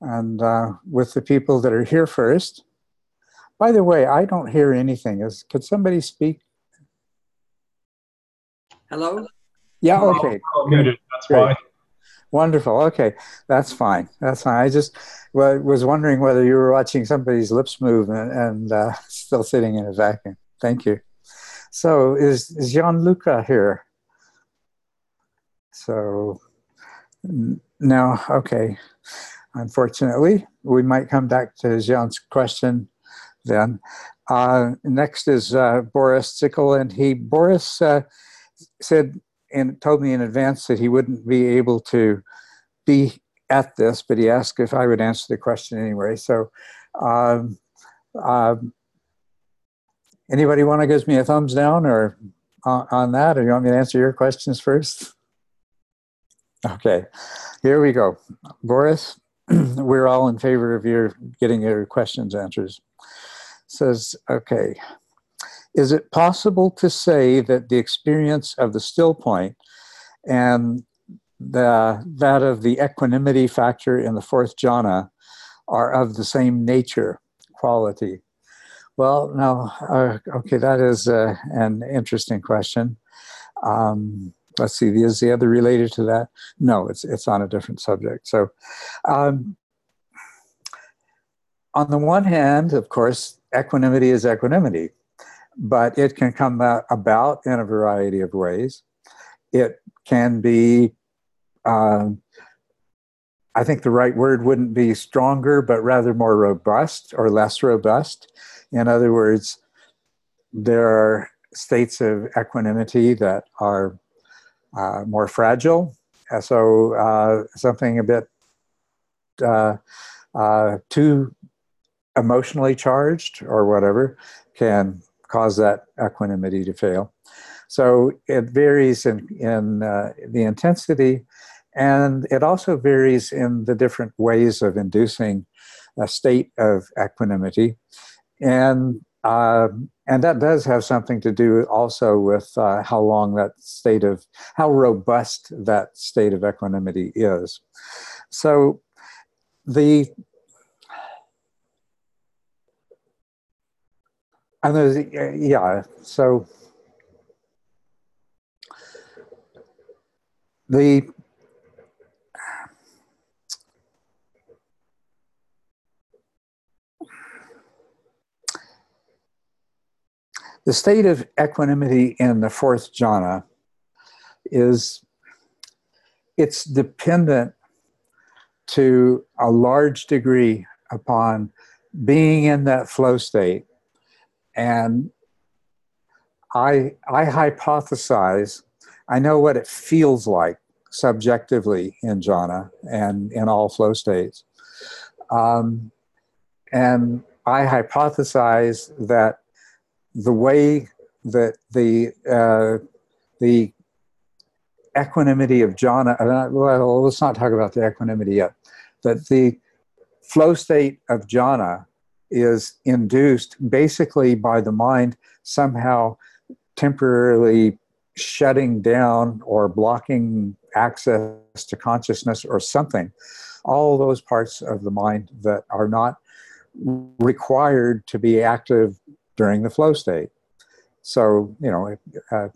And uh, with the people that are here first, by the way, I don't hear anything. Is could somebody speak? Hello. Yeah. Okay. Oh, muted. That's Great. why. Wonderful. Okay, that's fine. That's fine. I just wa- was wondering whether you were watching somebody's lips move and, and uh, still sitting in a vacuum. Thank you. So, is, is Gianluca here? So, n- now, okay. Unfortunately, we might come back to Jean's question then. Uh, next is uh, Boris Zickel, and he Boris uh, said and told me in advance that he wouldn't be able to be at this, but he asked if I would answer the question anyway. So, um, um, anybody want to give me a thumbs down or on, on that, or you want me to answer your questions first? Okay, here we go. Boris, we're all in favor of your getting your questions answers. Says, okay. Is it possible to say that the experience of the still point and the, that of the equanimity factor in the fourth jhana are of the same nature, quality? Well, no, uh, okay, that is uh, an interesting question. Um, let's see, is the other related to that? No, it's, it's on a different subject. So, um, on the one hand, of course, equanimity is equanimity but it can come about in a variety of ways. It can be, um, I think the right word wouldn't be stronger, but rather more robust or less robust. In other words, there are states of equanimity that are uh, more fragile. So uh, something a bit uh, uh too emotionally charged or whatever can cause that equanimity to fail. So it varies in, in uh, the intensity, and it also varies in the different ways of inducing a state of equanimity. And, uh, and that does have something to do also with uh, how long that state of, how robust that state of equanimity is. So the And there's, yeah, so the the state of equanimity in the fourth jhana is it's dependent to a large degree upon being in that flow state and I, I hypothesize, I know what it feels like subjectively in jhana and in all flow states. Um, and I hypothesize that the way that the, uh, the equanimity of jhana, uh, well, let's not talk about the equanimity yet, that the flow state of jhana is induced basically by the mind somehow temporarily shutting down or blocking access to consciousness or something. All those parts of the mind that are not required to be active during the flow state. So, you know, uh,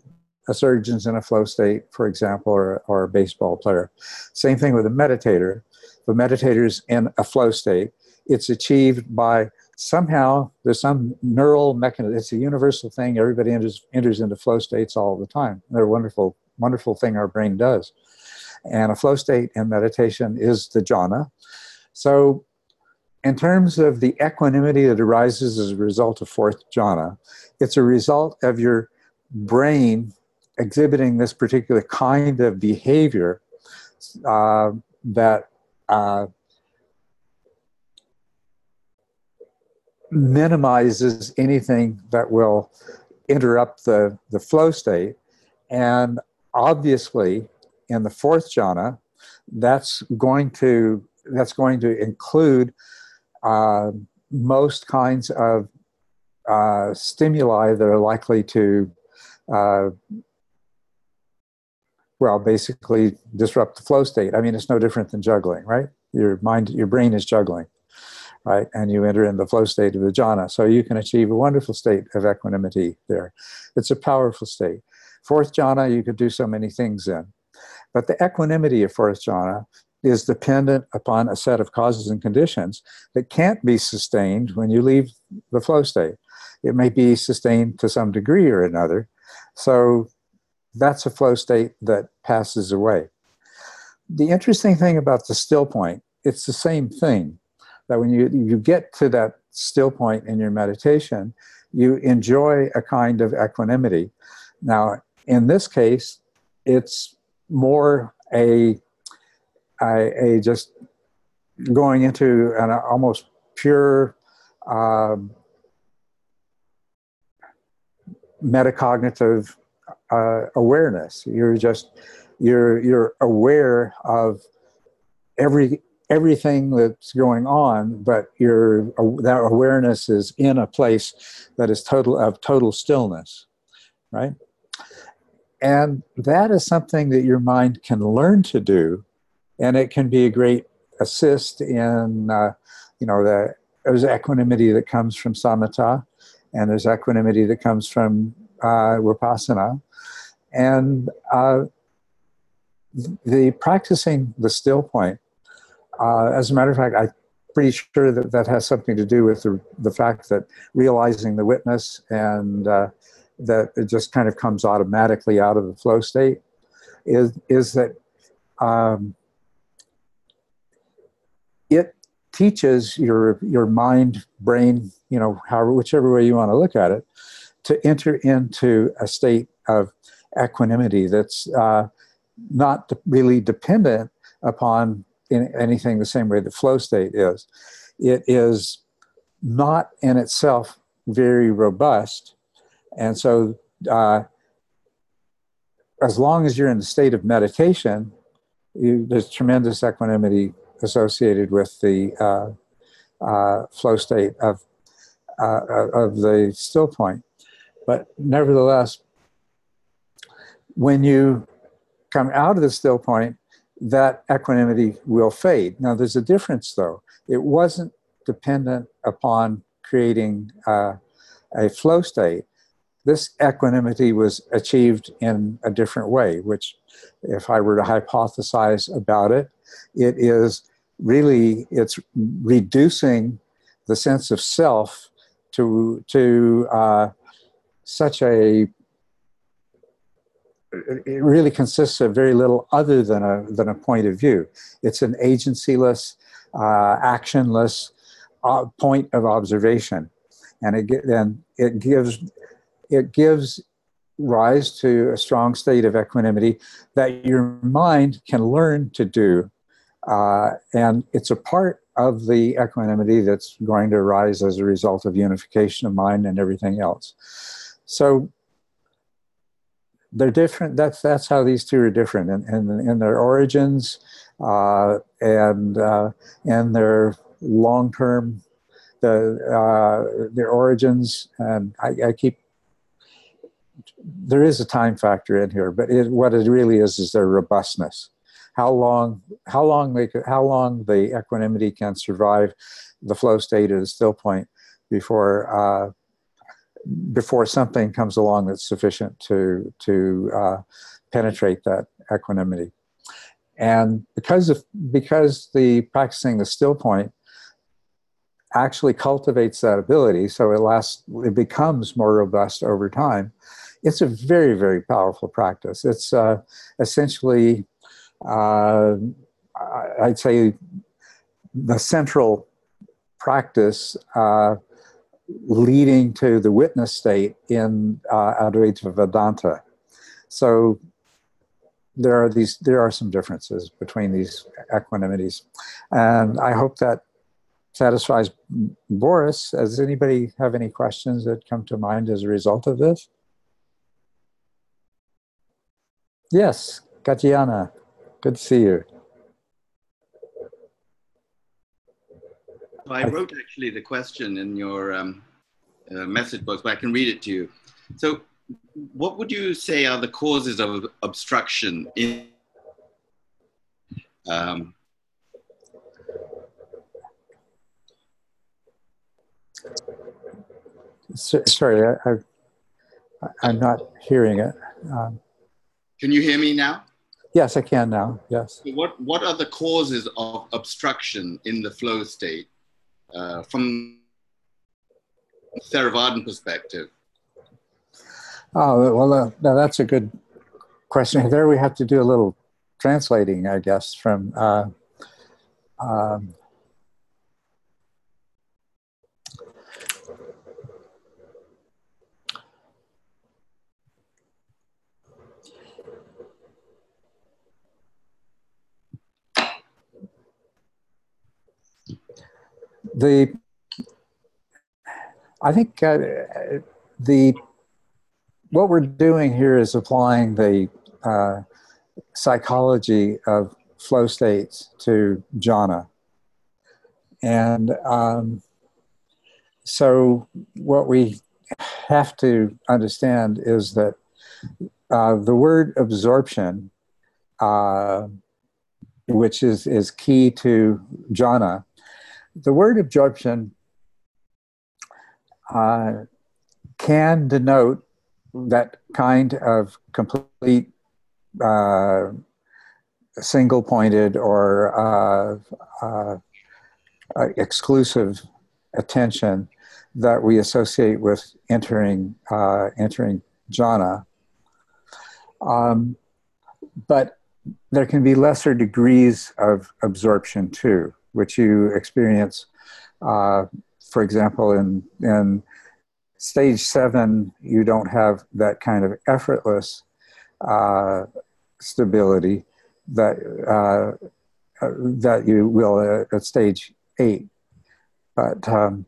a surgeon's in a flow state, for example, or, or a baseball player. Same thing with a meditator. The meditator's in a flow state. It's achieved by somehow there's some neural mechanism. It's a universal thing. Everybody enters, enters into flow states all the time. They're a wonderful, wonderful thing our brain does. And a flow state in meditation is the jhana. So, in terms of the equanimity that arises as a result of fourth jhana, it's a result of your brain exhibiting this particular kind of behavior uh, that uh, minimizes anything that will interrupt the, the flow state. And obviously, in the fourth jhana, that's going to that's going to include uh, most kinds of uh, stimuli that are likely to, uh, well, basically disrupt the flow state. I mean, it's no different than juggling, right? your mind, your brain is juggling, right? And you enter in the flow state of the jhana. So you can achieve a wonderful state of equanimity there. It's a powerful state. Fourth jhana, you could do so many things in. But the equanimity of fourth jhana is dependent upon a set of causes and conditions that can't be sustained when you leave the flow state. It may be sustained to some degree or another. So that's a flow state that passes away. The interesting thing about the still point, it's the same thing. That when you, you get to that still point in your meditation, you enjoy a kind of equanimity. Now, in this case, it's more a, a, a just going into an almost pure um, metacognitive uh, awareness. You're just you're you're aware of every everything that's going on, but your that awareness is in a place that is total of total stillness, right? And that is something that your mind can learn to do, and it can be a great assist in, uh, you know, the, there's equanimity that comes from samatha, and there's equanimity that comes from uh, vipassana, and uh, the practicing the still point. Uh, as a matter of fact, I'm pretty sure that that has something to do with the, the fact that realizing the witness and uh, that it just kind of comes automatically out of the flow state is is that um, it teaches your your mind brain you know however whichever way you want to look at it to enter into a state of equanimity that's uh, not really dependent upon anything the same way the flow state is. It is not in itself very robust and so, uh, as long as you're in the state of meditation, you, there's tremendous equanimity associated with the uh, uh, flow state of uh, of the still point. But nevertheless, when you come out of the still point, that equanimity will fade. Now, there's a difference, though. It wasn't dependent upon creating uh, a flow state this equanimity was achieved in a different way, which, if I were to hypothesize about it, it is really it's reducing the sense of self to to uh, such a it really consists of very little other than a than a point of view. It's an agencyless, uh, actionless uh, point of observation, and it and it gives it gives rise to a strong state of equanimity that your mind can learn to do. Uh, and it's a part of the equanimity that's going to arise as a result of unification of mind and everything else. So they're different. That's that's how these two are different in, in, in their origins uh, and uh, and their long term the uh, their origins. And I, I keep there is a time factor in here, but it, what it really is is their robustness. How long, how long they, could, how long the equanimity can survive the flow state at a still point before uh, before something comes along that's sufficient to to uh, penetrate that equanimity. And because of because the practicing the still point actually cultivates that ability, so it lasts, it becomes more robust over time it's a very, very powerful practice. It's uh, essentially, uh, I'd say, the central practice uh, leading to the witness state in uh, Advaita Vedanta. So there are these, there are some differences between these equanimities, and I hope that satisfies Boris. Does anybody have any questions that come to mind as a result of this? Yes, Katiana. Good to see you. I wrote actually the question in your um, uh, message box, but I can read it to you. So, what would you say are the causes of obstruction? In, um, so, sorry, I, am not hearing it. Um, can you hear me now? Yes, I can now. Yes. What What are the causes of obstruction in the flow state uh, from Theravadan perspective? Oh well, uh, now that's a good question. There we have to do a little translating, I guess, from. Uh, um, the I think uh, the what we're doing here is applying the uh, psychology of flow states to jhana, and um, so what we have to understand is that uh, the word absorption, uh, which is is key to jhana, the word absorption uh, can denote that kind of complete uh, single pointed or uh, uh, uh, exclusive attention that we associate with entering uh, entering jhana. Um, but there can be lesser degrees of absorption too which you experience, uh, for example, in, in stage seven, you don't have that kind of effortless uh, stability that, uh, that you will at stage eight. But um,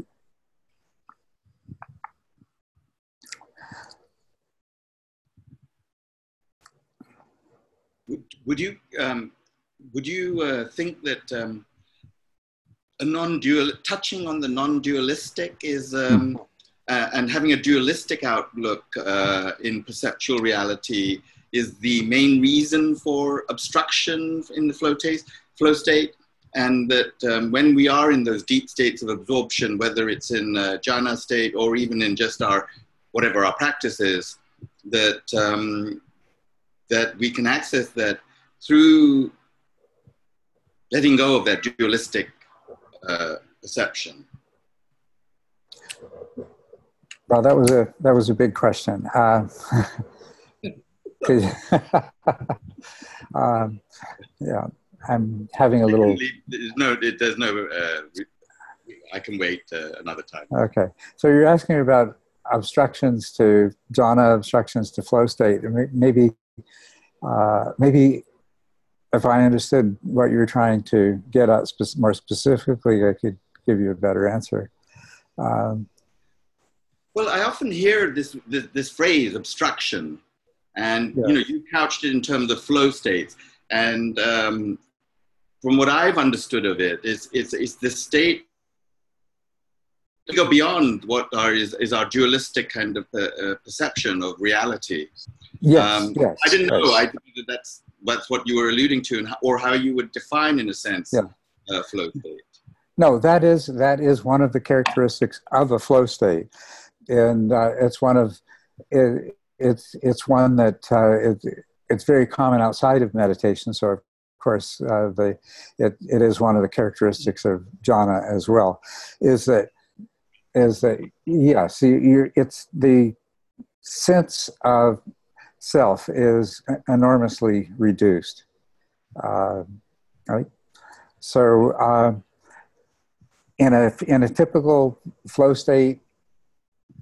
would, would you um, would you uh, think that um, a non-dual, touching on the non-dualistic is, um, mm. uh, and having a dualistic outlook uh, in perceptual reality is the main reason for obstruction in the flow, taste, flow state. And that um, when we are in those deep states of absorption, whether it's in a jhana state or even in just our, whatever our practice is, that, um, that we can access that through letting go of that dualistic uh, perception? Well, that was a that was a big question. Uh, um, yeah, I'm having a little. There's no, there's no. Uh, I can wait uh, another time. Okay, so you're asking about obstructions to jhana, obstructions to flow state, and maybe, uh, maybe if I understood what you're trying to get at spe- more specifically, I could give you a better answer. Um, well, I often hear this, this, this phrase obstruction, and yeah. you know you couched it in terms of flow states, and um, from what I've understood of it, is it's it's the state to go beyond what are, is, is our dualistic kind of uh, uh, perception of reality. Yes, um, yes. I didn't yes. know. I that's that's what you were alluding to, and or how you would define, in a sense, yeah. uh, flow state. No, that is that is one of the characteristics of a flow state, and uh, it's one of it, it's it's one that uh, it, it's very common outside of meditation. So of course, uh, the it, it is one of the characteristics of jhana as well. Is that is that yes, you're it's the sense of self is enormously reduced. Uh, right? So, uh, in a in a typical flow state,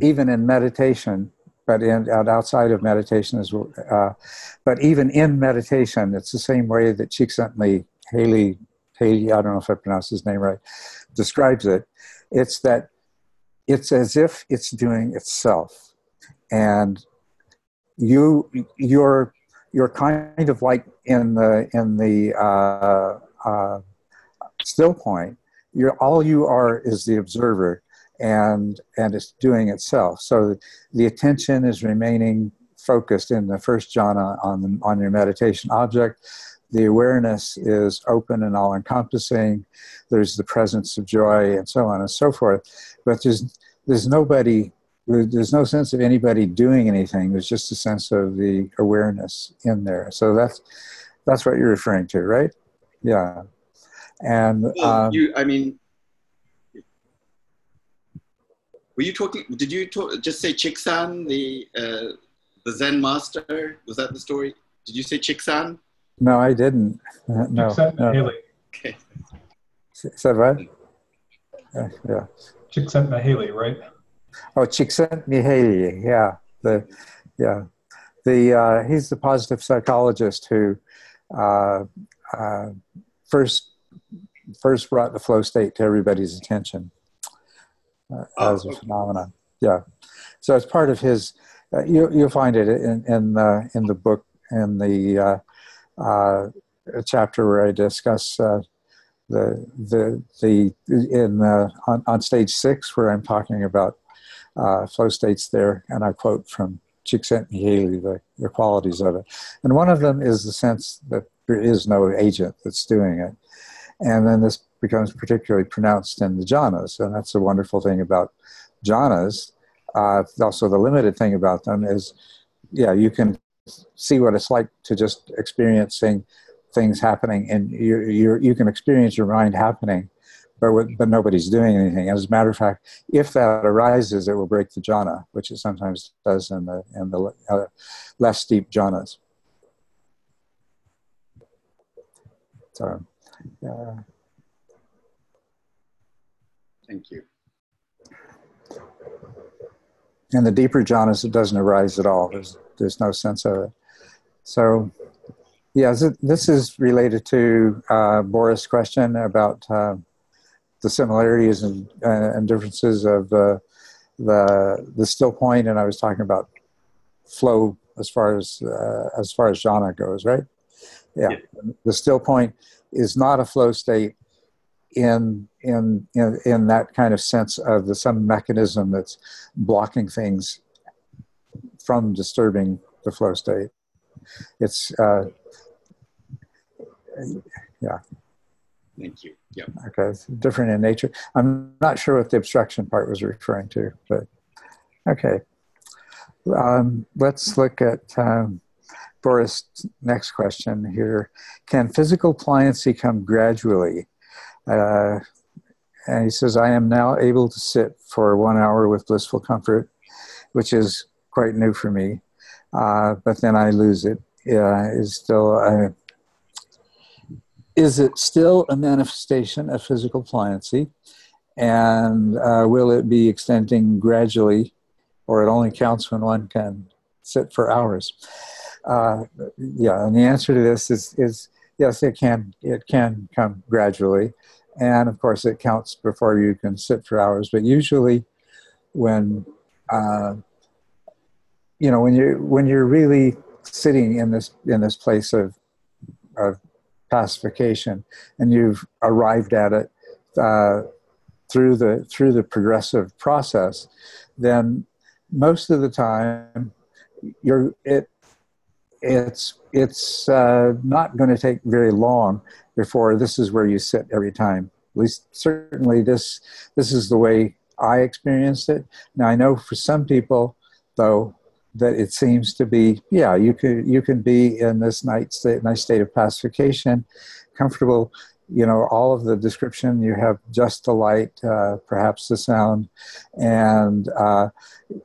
even in meditation, but in outside of meditation as well, uh, but even in meditation, it's the same way that Csikszentmihalyi Haley Haley I don't know if I pronounced his name right describes it. It's that it's as if it's doing itself, and you you're you're kind of like in the in the uh, uh, still point. You're all you are is the observer, and and it's doing itself. So the attention is remaining focused in the first jhana on the, on your meditation object. The awareness is open and all encompassing. There's the presence of joy and so on and so forth. But there's there's nobody there's no sense of anybody doing anything. There's just a sense of the awareness in there. So that's that's what you're referring to, right? Yeah. And well, um, you, I mean, were you talking? Did you talk, just say Chiksan, the uh, the Zen master? Was that the story? Did you say Chiksan? No, I didn't. Uh, no. no. Okay. Said what? Uh, yeah. Csikszentmihalyi, right? Oh, Csikszentmihalyi, yeah. The, yeah. The, uh, he's the positive psychologist who uh, uh, first, first brought the flow state to everybody's attention uh, oh, as a phenomenon. Yeah. So it's part of his, uh, you, you'll find it in, in, the, in the book, in the chapter where I discuss the the the in uh, on, on stage six where I'm talking about uh, flow states there, and I quote from Csikszentmihalyi the, the qualities of it, and one of them is the sense that there is no agent that's doing it, and then this becomes particularly pronounced in the jhanas, and that's a wonderful thing about jhanas. Uh, also, the limited thing about them is, yeah, you can see what it's like to just experiencing things happening and you you you can experience your mind happening but but nobody's doing anything. As a matter of fact if that arises it will break the jhana which it sometimes does in the in the uh, less deep jhanas. So uh, thank you. in the deeper jhanas it doesn't arise at all. There's there's no sense of it. So yeah, this is related to uh, Boris' question about uh, the similarities and, uh, and differences of the the still point, and I was talking about flow as far as uh, as far as jhana goes, right? Yeah. yeah, the still point is not a flow state in in in in that kind of sense of the some mechanism that's blocking things from disturbing the flow state. It's uh, yeah. Thank you. Yeah. Okay, it's different in nature. I'm not sure what the obstruction part was referring to, but okay. Um, let's look at um, Boris' next question here. Can physical pliancy come gradually? Uh, and he says, I am now able to sit for one hour with blissful comfort, which is quite new for me. Uh, but then I lose it. Yeah, is still uh, is it still a manifestation of physical pliancy? And uh, will it be extending gradually, or it only counts when one can sit for hours? Uh, yeah, and the answer to this is, is yes, it can, it can come gradually. And of course, it counts before you can sit for hours. But usually, when uh, you know when you're when you're really sitting in this in this place of of pacification, and you've arrived at it uh, through the through the progressive process, then most of the time you're it it's it's uh, not going to take very long before this is where you sit every time. At least certainly this this is the way I experienced it. Now I know for some people though that it seems to be yeah you can you can be in this nice state, nice state of pacification comfortable you know all of the description you have just the light uh, perhaps the sound and uh,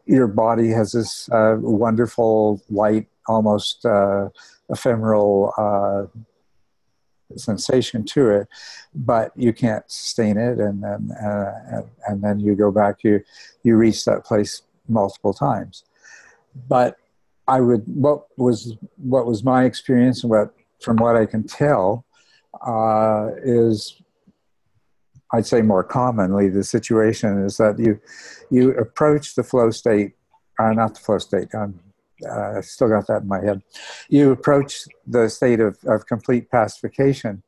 your body has this uh, wonderful light almost uh, ephemeral uh, sensation to it but you can't sustain it and then uh, and then you go back you you reach that place multiple times but I would what was what was my experience and what from what I can tell uh, is I'd say more commonly the situation is that you you approach the flow state uh, not the flow state I'm uh, I still got that in my head. You approach the state of, of complete pacification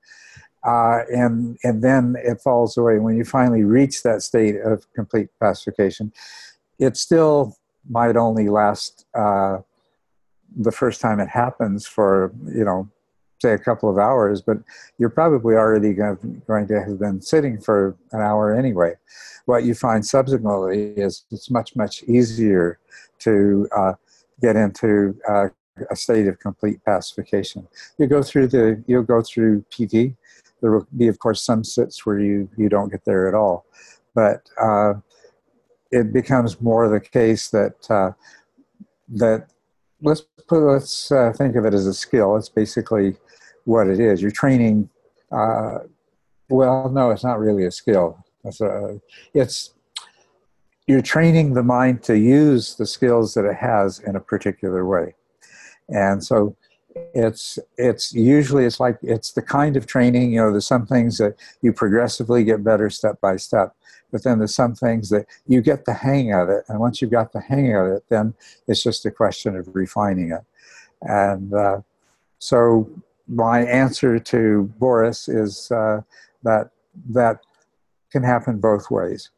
uh, and and then it falls away. When you finally reach that state of complete pacification it's still might only last uh, the first time it happens for you know say a couple of hours, but you're probably already going to have been sitting for an hour anyway. What you find subsequently is it's much, much easier to uh, get into uh, a state of complete pacification. You go through the, you'll go through PT. There will be, of course, some sits where you, you don't get there at all. But uh, it becomes more the case that, uh, that let's put, let's uh, think of it as a skill. It's basically what it is. You're training. Uh, well, no, it's not really a skill. It's, a, it's you're training the mind to use the skills that it has in a particular way, and so it's it's usually it's like it's the kind of training. You know, there's some things that you progressively get better step by step, but then there's some things that you get the hang of it, and once you've got the hang of it, then it's just a question of refining it, and. Uh, so my answer to Boris is uh, that that can happen both ways.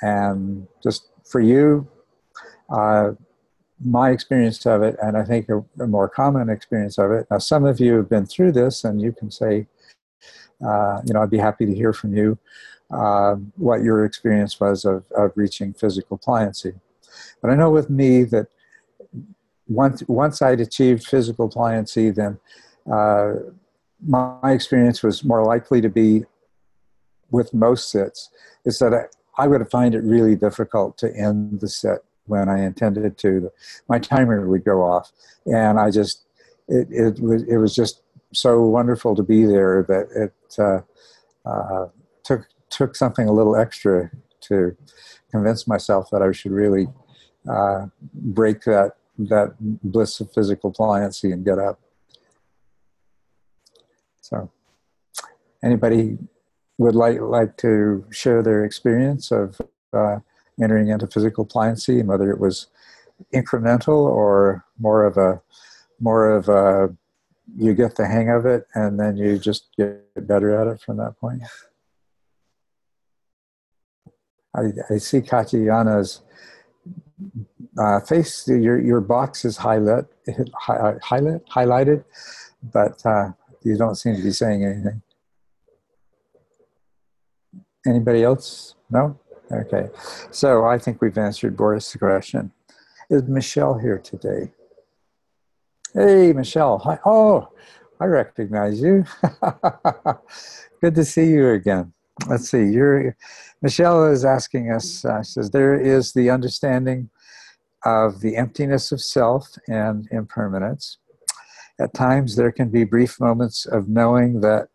And just for you, uh, my experience of it, and I think a, a, more common experience of it. Now, some of you have been through this, and you can say, uh, you know, I'd be happy to hear from you uh, what your experience was of, of reaching physical pliancy. But I know with me that once once I'd achieved physical pliancy, then uh, my, my, experience was more likely to be with most sits is that I, I would find it really difficult to end the sit when I intended to. My timer would go off, and I just it it was it was just so wonderful to be there that it uh, uh, took took something a little extra to convince myself that I should really uh, break that that bliss of physical pliancy and get up. So, anybody would like like to share their experience of uh, entering into physical pliancy, and whether it was incremental or more of a more of a you get the hang of it and then you just get better at it from that point. I, I see Katyana's uh, face, your, your box is highlight, highlight, highlighted, but uh, you don't seem to be saying anything. Anybody else? No? Okay. So I think we've answered Boris' question. Is Michelle here today? Hey, Michelle. Hi. Oh, I recognize you. Good to see you again. Let's see. You're, Michelle is asking us, uh, says, there is the understanding of the emptiness of self and impermanence. At times, there can be brief moments of knowing that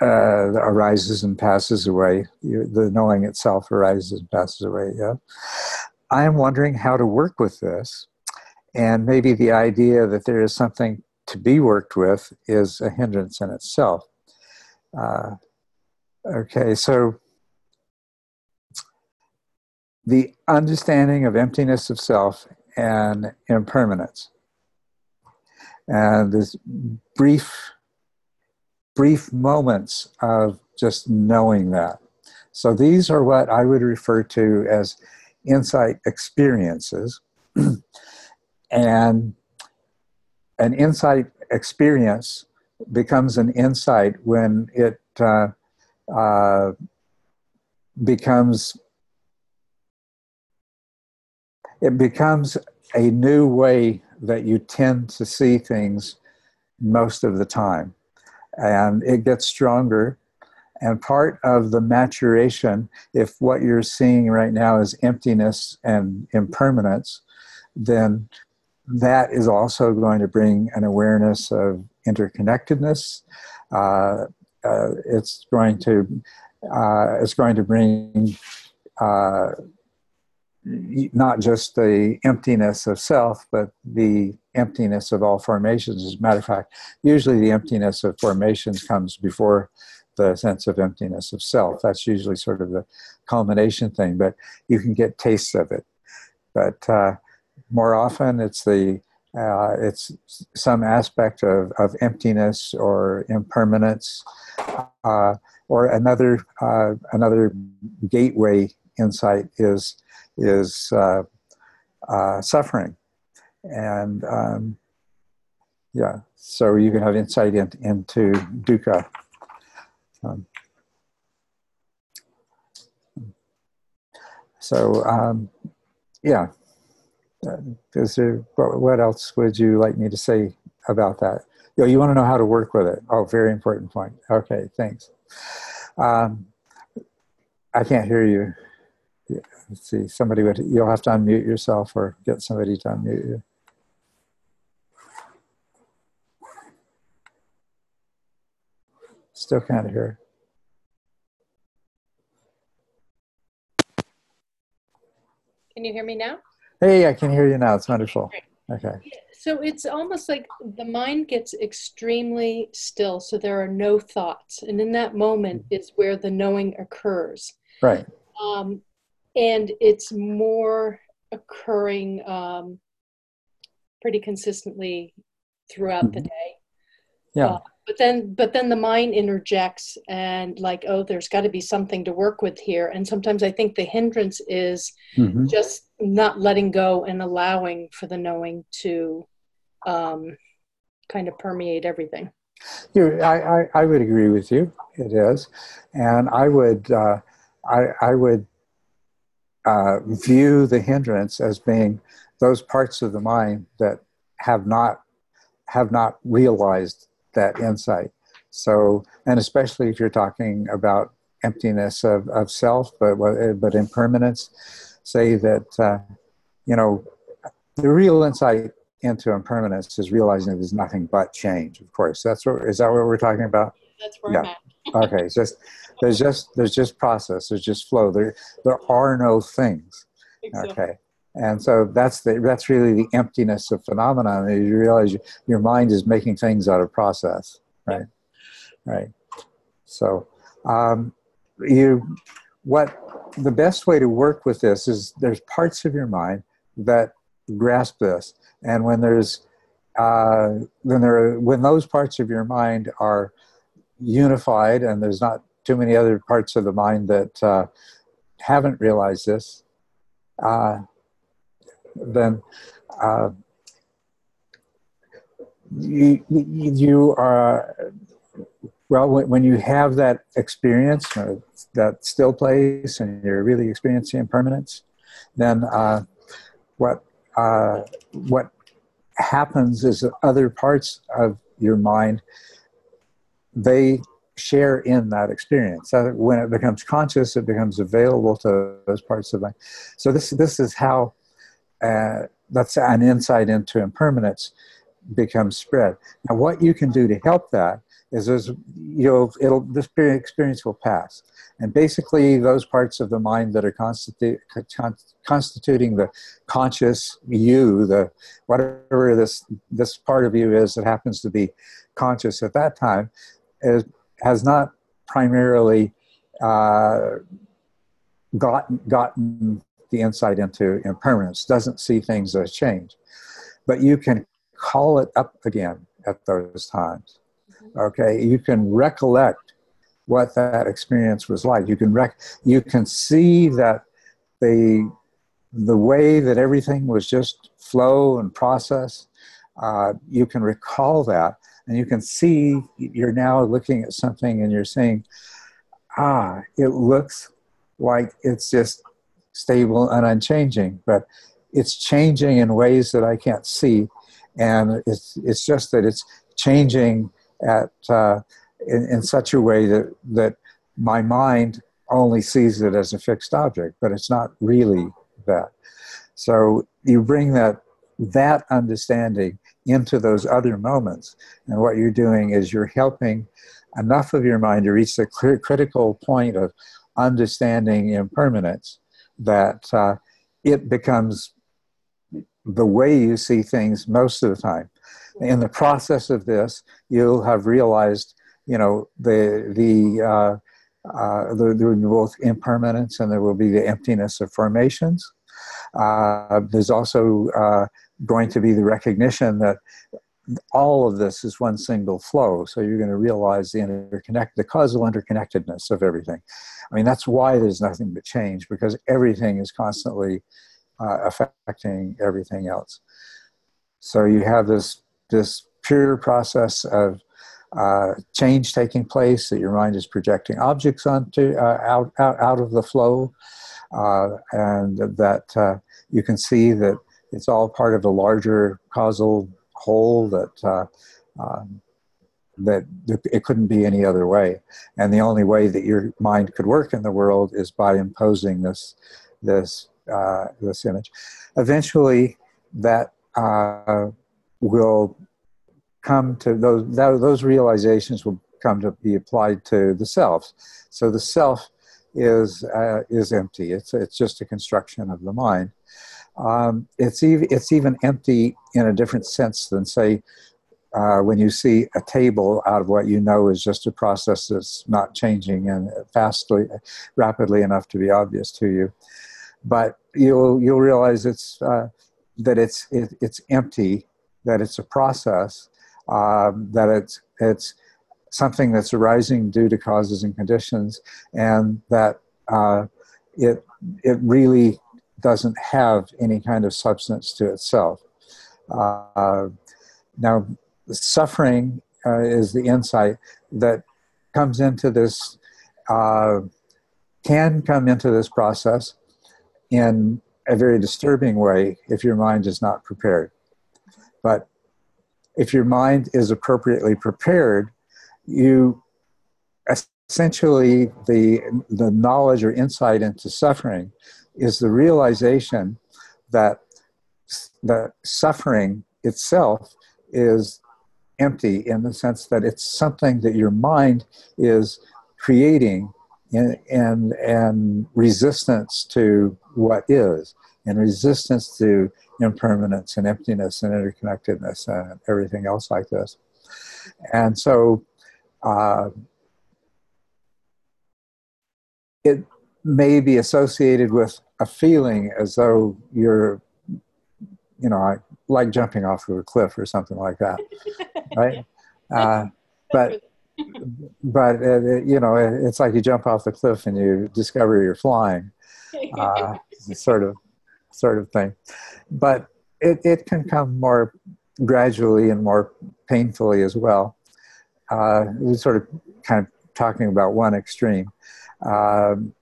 uh, arises and passes away. You, the knowing itself arises and passes away. Yeah, I am wondering how to work with this, and maybe the idea that there is something to be worked with is a hindrance in itself. Uh, okay, so the understanding of emptiness of self and impermanence and this brief brief moments of just knowing that so these are what i would refer to as insight experiences and an insight experience becomes an insight when it uh, uh, becomes it becomes a new way that you tend to see things most of the time. And it gets stronger. And part of the maturation, if what you're seeing right now is emptiness and impermanence, then that is also going to bring an awareness of interconnectedness. Uh, uh, it's going to uh, it's going to bring uh, not just the emptiness of self, but the emptiness of all formations. As a matter of fact, usually the emptiness of formations comes before the sense of emptiness of self. That's usually sort of the culmination thing, but you can get tastes of it. But uh, more often, it's the uh, it's some aspect of, of emptiness or impermanence, uh, or another uh, another gateway insight is is uh, uh, suffering. And um, yeah. So you can have insight in, into dukkha. Um, so um, yeah. Is there, what, what else would you like me to say about that? You, know, you want to know how to work with it. Oh, very important point. Okay, thanks. Um, I can't hear you. Let's see. Somebody would. You'll have to unmute yourself or get somebody to unmute you. Still can't hear. Can you hear me now? Hey, I can hear you now. It's wonderful. Okay. So it's almost like the mind gets extremely still, so there are no thoughts, and in that moment mm-hmm. is where the knowing occurs. Right. Um, and it's more occurring um, pretty consistently throughout mm-hmm. the day. Yeah. Uh, but then but then the mind interjects and like oh there's got to be something to work with here and sometimes i think the hindrance is mm-hmm. just not letting go and allowing for the knowing to um, kind of permeate everything you, I, I, I, would agree with you it is and i would uh, I, I would uh, view the hindrance as being those parts of the mind that have not have not realized that insight. So, and especially if you're talking about emptiness of, of self, but but impermanence, say that uh, you know the real insight into impermanence is realizing that there's nothing but change. Of course, that's what is that what we're talking about? That's where yeah. okay, just there's just there's just process. There's just flow. There there are no things. Exactly. Okay and so that's the that's really the emptiness of phenomenon Is you realize you, your mind is making things out of process right right so um, you what the best way to work with this is there's parts of your mind that grasp this and when there's uh, when there are, when those parts of your mind are unified and there's not too many other parts of the mind that uh, haven't realized this uh, then uh, you, you are well when you have that experience uh, that still place and you're really experiencing impermanence then uh, what uh, what happens is that other parts of your mind they share in that experience. So when it becomes conscious, it becomes available to those parts of mind. So this this is how uh, that's an insight into impermanence becomes spread. Now, what you can do to help that is, you know, it'll this experience will pass, and basically those parts of the mind that are constitu- constituting the conscious you, the whatever this this part of you is that happens to be conscious at that time, is, has not primarily uh, gotten gotten the insight into impermanence, doesn't see things as change. But you can call it up again at those times. Mm-hmm. Okay, you can recollect what that experience was like. You can rec- you can see that the the way that everything was just flow and process. Uh, you can recall that, and you can see you're now looking at something and you're saying, "Ah, it looks like it's just stable and unchanging, but it's changing in ways that I can't see, and it's it's just that it's changing at uh, in, in such a way that that my mind only sees it as a fixed object, but it's not really that. So you bring that that understanding into those other moments, and what you're doing is you're helping enough of your mind to reach the critical point of understanding impermanence that uh, it becomes the way you see things most of the time. In the process of this, you'll have realized, you know, the the uh, uh, there, there will be both impermanence and there will be the emptiness of formations. Uh, there's also uh, going to be the recognition that all of this is one single flow. So you're going to realize the interconnect, the causal interconnectedness of everything. I mean, that's why there's nothing but change because everything is constantly uh, affecting everything else. So you have this this pure process of uh, change taking place that your mind is projecting objects onto uh, out, out out of the flow, and that uh, you can see that it's all part of a larger causal whole that. Uh, um, that it couldn't be any other way, and the only way that your mind could work in the world is by imposing this this uh, this image. Eventually, that will come to those those realizations will come to be applied to the self. So the self is uh, is empty. It's it's just a construction of the mind. Um, it's even it's even empty in a different sense than say uh, when you see a table out of what you know is just a process that's not changing and fastly rapidly enough to be obvious to you. But you'll you'll realize it's uh, that it's it, it's empty, that it's a process, um, that it's it's something that's arising due to causes and conditions, and that uh, it it really doesn't have any kind of substance to itself. Uh, now, suffering uh, is the insight that comes into this, uh, can come into this process in a very disturbing way if your mind is not prepared. But if your mind is appropriately prepared, you essentially the the knowledge or insight into suffering is the realization that the suffering itself is empty in the sense that it's something that your mind is creating and, and resistance to what is and resistance to impermanence and emptiness and interconnectedness and everything else like this. And so uh, it may be associated with a feeling as though you're, you know, like jumping off of a cliff or something like that, right? Uh, but but uh, you know, it's like you jump off the cliff and you discover you're flying. Uh, sort of sort of thing. But it, it can come more gradually and more painfully as well. Uh, we're sort of kind of talking about one extreme. Um,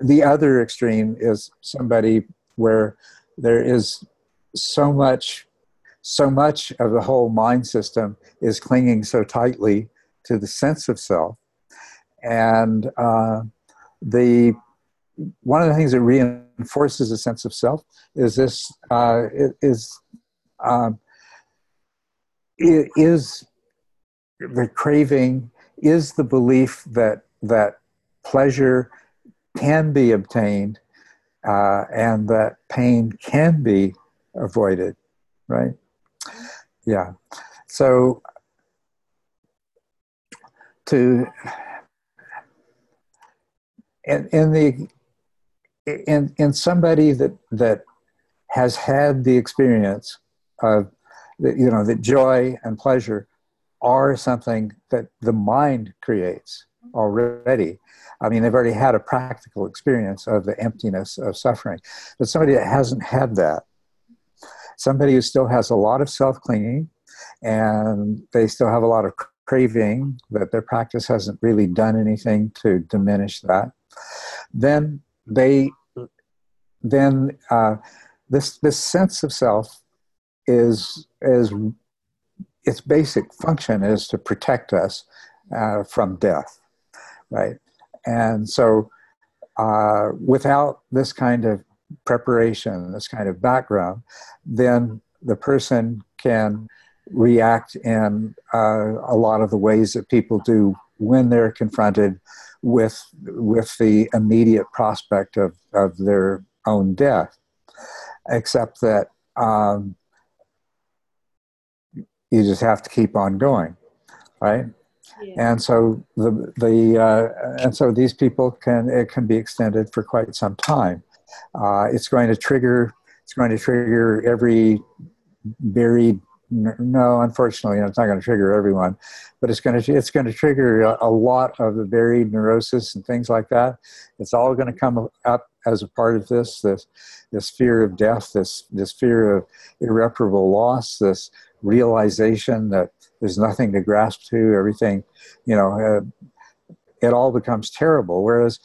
the other extreme is somebody where there is so much so much of the whole mind system is clinging so tightly to the sense of self and uh, the one of the things that reinforces a sense of self is this uh, is um, is the craving is the belief that that pleasure can be obtained uh, and that pain can be avoided right? Yeah. So to in, in the in in somebody that that has had the experience of you know that joy and pleasure are something that the mind creates already. I mean they've already had a practical experience of the emptiness of suffering but somebody that hasn't had that somebody who still has a lot of self-clinging and they still have a lot of craving that their practice hasn't really done anything to diminish that then they then uh, this this sense of self is is its basic function is to protect us uh, from death, right? And so, uh, without this kind of preparation, this kind of background, then the person can react in uh, a lot of the ways that people do when they're confronted with with the immediate prospect of, of their own death, except that um, you just have to keep on going, right? Yeah. And so the the uh, and so these people can it can be extended for quite some time. Uh, it's going to trigger it's going to trigger every buried no, unfortunately, it's not going to trigger everyone, but it's going to it's going to trigger a, a, lot of the buried neurosis and things like that. It's all going to come up as a part of this this this fear of death, this this fear of irreparable loss, this realization that there's nothing to grasp to, everything, you know, uh, it all becomes terrible. Whereas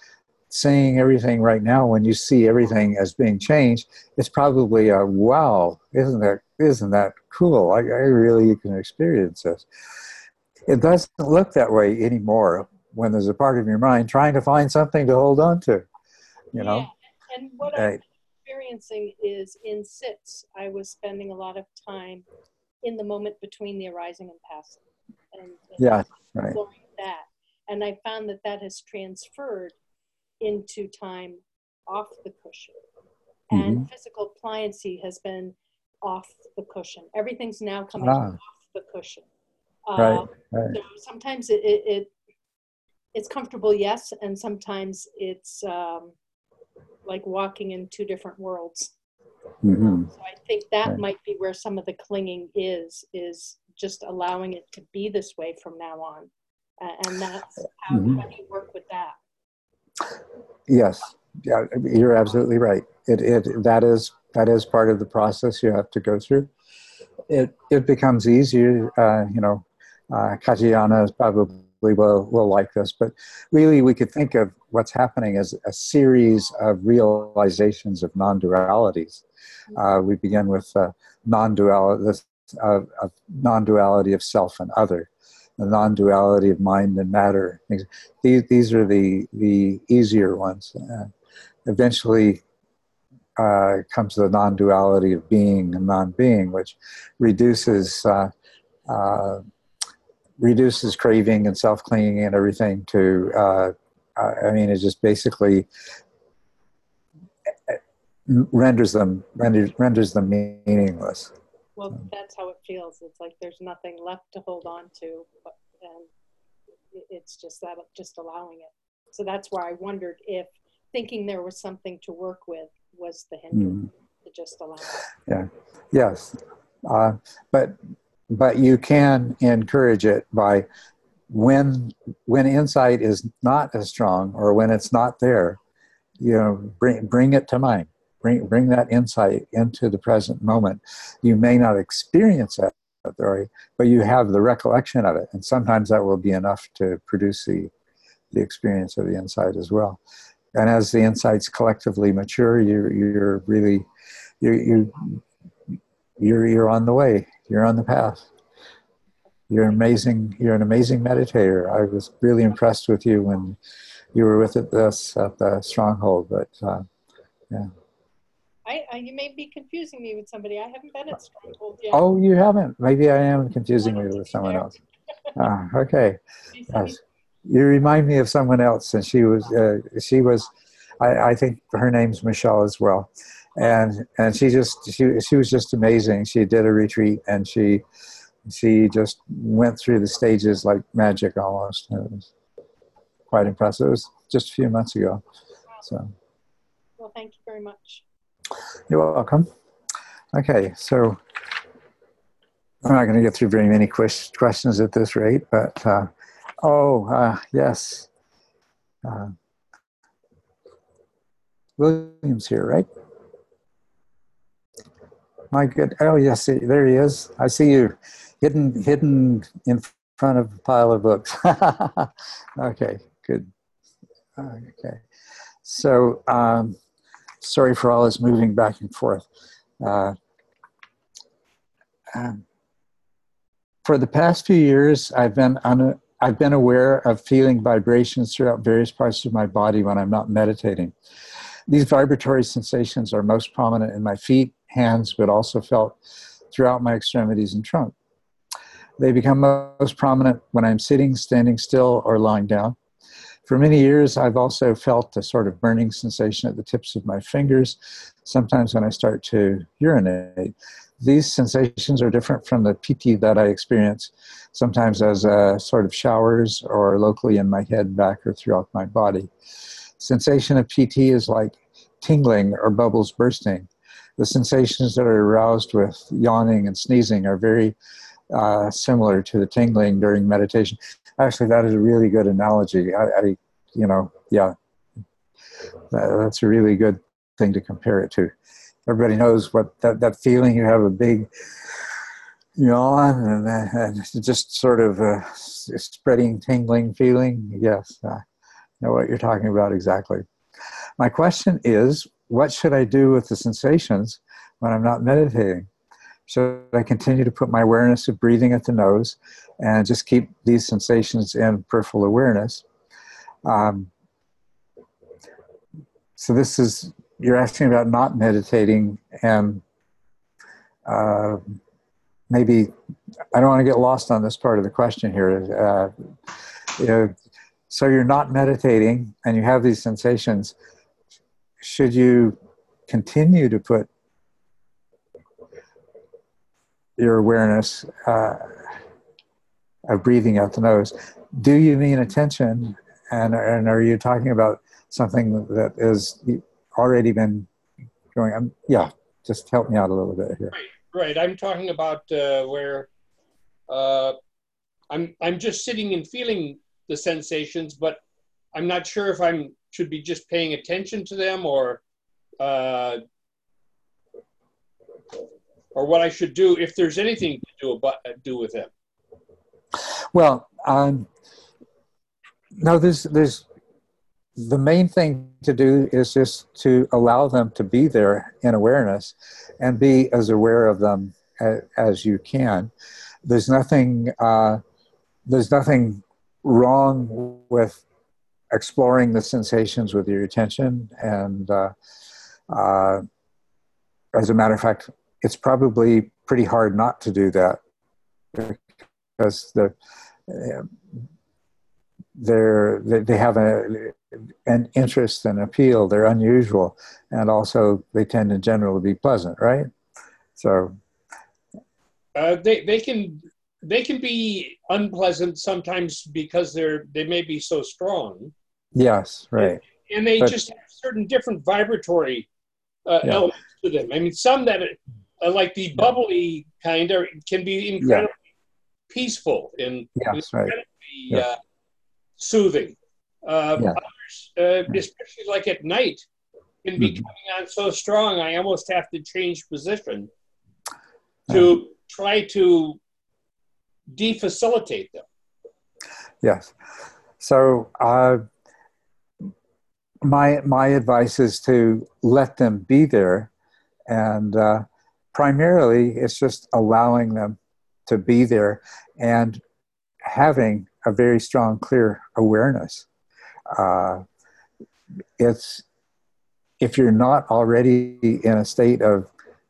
seeing everything right now, when you see everything as being changed, it's probably a wow, isn't that isn't that cool? I, I really can experience this. It doesn't look that way anymore when there's a part of your mind trying to find something to hold on to. You know. Yeah. And what. I'm experiencing is in sits. I was spending a lot of time in the moment between the arising and passing, and, and yeah, right. that. And I found that that has transferred into time off the cushion. And mm-hmm. physical pliancy has been off the cushion. Everything's now coming ah. off the cushion. Right, uh, right. So sometimes it, it, it, it's comfortable, yes, and sometimes it's um, like walking in two different worlds. Mm-hmm. So I think that right. might be where some of the clinging is, is just allowing it to be this way from now on. Uh, and that's how, mm-hmm. how do you work with that? Yes, yeah, you're absolutely right. It, it that is that is part of the process you have to go through. It it becomes easier. Uh, you know, uh, probably will will like this, but really we could think of what's happening is a series of realizations of non-dualities. Uh, we begin with uh, non-duality, of, of non-duality of self and other the non-duality of mind and matter. These, these are the, the easier ones. Uh, eventually uh, comes the non-duality of being and non-being, which reduces uh, uh reduces craving and self-clinging and everything to. I mean, it just basically renders them renders renders them meaningless. Well, that's how it feels. It's like there's nothing left to hold on to, but, and it's just that, just allowing it. So that's why I wondered if thinking there was something to work with was the hindrance mm. to just allow it. Yeah. Yes. Uh, but but you can encourage it by when when insight is not as strong or when it's not there, you know, bring bring it to mind bring bring that insight into the present moment. You may not experience that story, but you have the recollection of it, and sometimes that will be enough to produce the the experience of the insight as well. And as the insights collectively mature, you're you're really you you you're you're on the way. You're on the path. You're amazing. You're an amazing meditator. I was really impressed with you when you were with us at the stronghold. But uh, yeah. I, I, you may be confusing me with somebody. I haven't been at Stronghold yet. Oh, you haven't? Maybe I am confusing you with someone else. ah, okay. Yes. You remind me of someone else, and she was uh, she was, I, I think her name's Michelle as well, and and she just she she was just amazing. She did a retreat, and she she just went through the stages like magic almost. It was quite impressive. It was just a few months ago. So. Well, thank you very much. You're welcome. Okay, so I'm not going to get through very many questions at this rate, but uh, oh, uh, yes. Uh, William's here, right? My good. Oh, yes, there he is. I see you hidden, hidden in front of a pile of books. okay, good. Okay. So, um, sorry for all this moving back and forth. Uh, um, for the past few years, I've been I've been aware of feeling vibrations throughout various parts of my body when I'm not meditating. These vibratory sensations are most prominent in my feet, hands, but also felt throughout my extremities and trunk. They become most prominent when I'm sitting, standing still, or lying down. For many years, I've also felt a sort of burning sensation at the tips of my fingers, sometimes when I start to urinate. These sensations are different from the piti that I experience, sometimes as a sort of showers or locally in my head, back, or throughout my body. Sensation of piti is like tingling or bubbles bursting. The sensations that are aroused with yawning and sneezing are very uh, similar to the tingling during meditation actually, that is a really good analogy. I, I you know, yeah, that, that's a really good thing to compare it to. Everybody knows what that, that feeling you have a big yawn and, and just sort of a spreading, tingling feeling. Yes, I know what you're talking about exactly. My question is what should I do with the sensations when I'm not meditating? Should I continue to put my awareness of breathing at the nose and just keep these sensations in peripheral awareness? Um, so, this is, you're asking about not meditating and uh, maybe I don't want to get lost on this part of the question here. Uh, you know, so you're not meditating and you have these sensations. Should you continue to put your awareness uh, of breathing out the nose? Do you mean attention? And, and are you talking about something that is already been going on? Yeah, just help me out a little bit here. Right. I'm talking about uh, where uh, I'm I'm just sitting and feeling the sensations, but I'm not sure if I'm should be just paying attention to them or uh, or what I should do if there's anything to do about do with them. Well, um, no, there's there's the main thing to do is just to allow them to be there in awareness and be as aware of them as, as you can. There's nothing, uh, there's nothing wrong with exploring the sensations with your attention. And uh, uh, as a matter of fact, it's probably pretty hard not to do that because the, they're, they have a, an interest and appeal. They're unusual, and also they tend in general to be pleasant, right? So uh, they they can they can be unpleasant sometimes because they're they may be so strong. Yes, right. And, and they but, just have certain different vibratory uh, yeah. elements to them. I mean, some that uh, like the bubbly kind are can be incredibly yeah. peaceful and yes, right. yeah. Uh, soothing. Uh, others, uh, especially like at night, can be mm-hmm. coming on so strong. I almost have to change position to try to defacilitate them. Yes. So uh, my my advice is to let them be there, and uh, primarily it's just allowing them to be there and having a very strong, clear awareness. Uh, it's if you're not already in a state of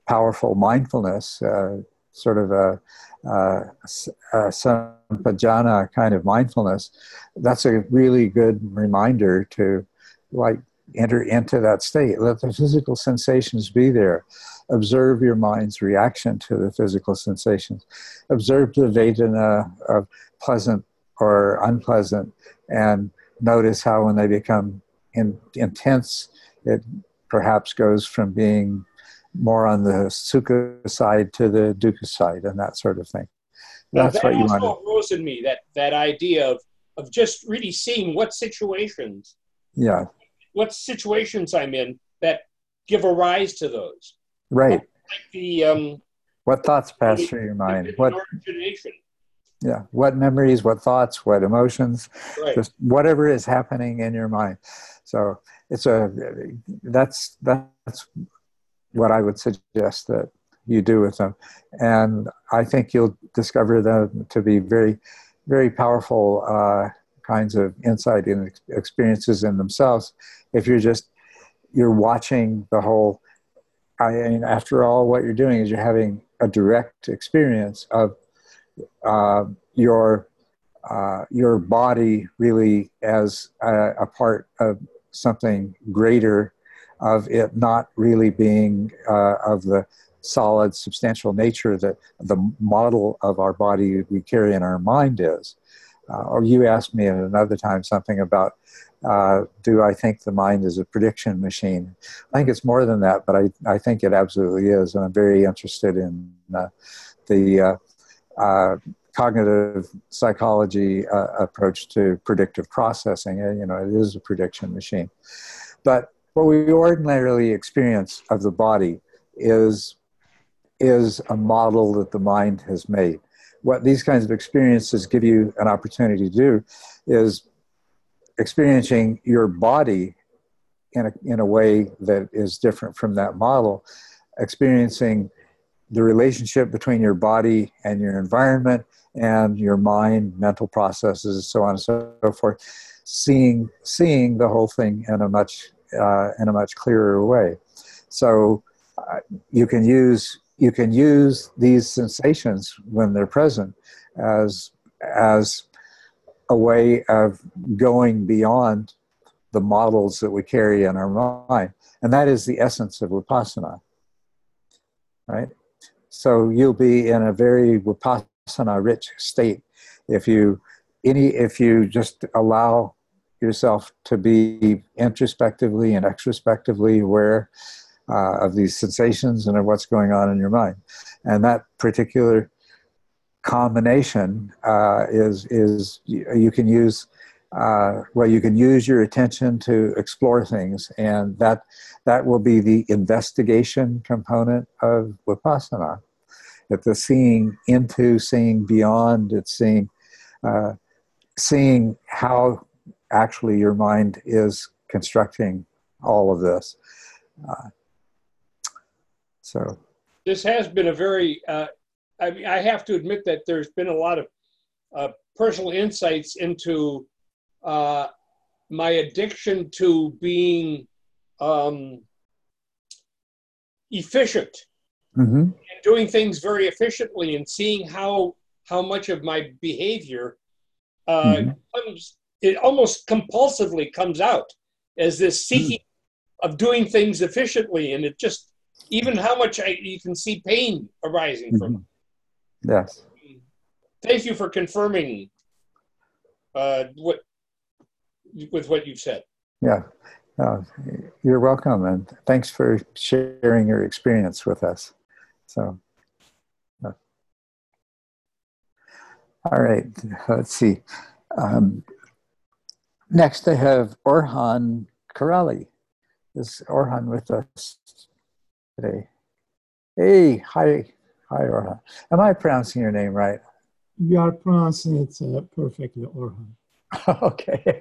powerful mindfulness, uh, sort of a, a, a sampajana kind of mindfulness, that's a really good reminder to like enter into that state. Let the physical sensations be there. Observe your mind's reaction to the physical sensations. Observe the Vedana of pleasant or unpleasant and notice how when they become in, intense, it perhaps goes from being more on the sukha side to the dukkha side and that sort of thing. That's that what you want. That rose in me that that idea of of just really seeing what situations, yeah, what situations I'm in that give a rise to those. Right. Like the um, what thoughts pass the, through your mind? What origination yeah what memories what thoughts what emotions right. just whatever is happening in your mind so it's a that's that's what i would suggest that you do with them and i think you'll discover them to be very very powerful uh, kinds of insight and experiences in themselves if you're just you're watching the whole i mean after all what you're doing is you're having a direct experience of uh, your uh, your body really as a, a, part of something greater, of it not really being uh, of the solid, substantial nature that the model of our body we carry in our mind is. Uh, or you asked me at another time something about uh, do I think the mind is a prediction machine? I think it's more than that, but I, I think it absolutely is. And I'm very interested in uh, the uh, uh, cognitive psychology uh, approach to predictive processing. You know, it is a prediction machine. But what we ordinarily experience of the body is is a model that the mind has made. What these kinds of experiences give you an opportunity to do is experiencing your body in a, in a way that is different from that model, experiencing the relationship between your body and your environment and your mind, mental processes, so on and so forth, seeing seeing the whole thing in a much uh, in a much clearer way. So uh, you can use you can use these sensations when they're present as as a way of going beyond the models that we carry in our mind. And that is the essence of Vipassana. Right? So you'll be in a very Vipassana rich state if you any if you just allow yourself to be introspectively and extrospectively aware uh, of these sensations and of what's going on in your mind. And that particular combination uh, is is you can use uh, well you can use your attention to explore things. And that that will be the investigation component of vipassana. It's the seeing into seeing beyond it's seeing uh, seeing how actually your mind is constructing all of this. Uh, so this has been a very uh, I mean, I have to admit that there's been a lot of uh, personal insights into uh, my addiction to being um, efficient mm-hmm. and doing things very efficiently and seeing how how much of my behavior uh, mm-hmm. comes it almost compulsively comes out as this seeking mm. of doing things efficiently and it just even how much I, you can see pain arising mm-hmm. from it Yes. Thank you for confirming uh, what with what you've said. Yeah. Uh, you're welcome, and thanks for sharing your experience with us. So, uh, all right, let's see. Um, next, I have Orhan Karali. Is Orhan with us today? Hey, hi, Hi, Orhan. Am I pronouncing your name right? You are pronouncing it uh, perfectly, Orhan. okay.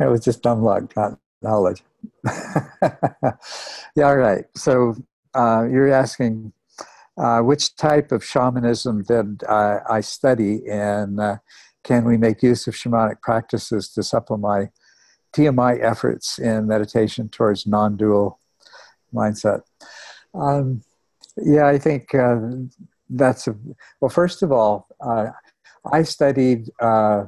It was just dumb luck, not knowledge. yeah, all right. So uh, you're asking uh, which type of shamanism did I, I study, and uh, can we make use of shamanic practices to supplement my TMI efforts in meditation towards non dual mindset? Um, yeah, I think uh, that's a, well. First of all, uh, I studied uh,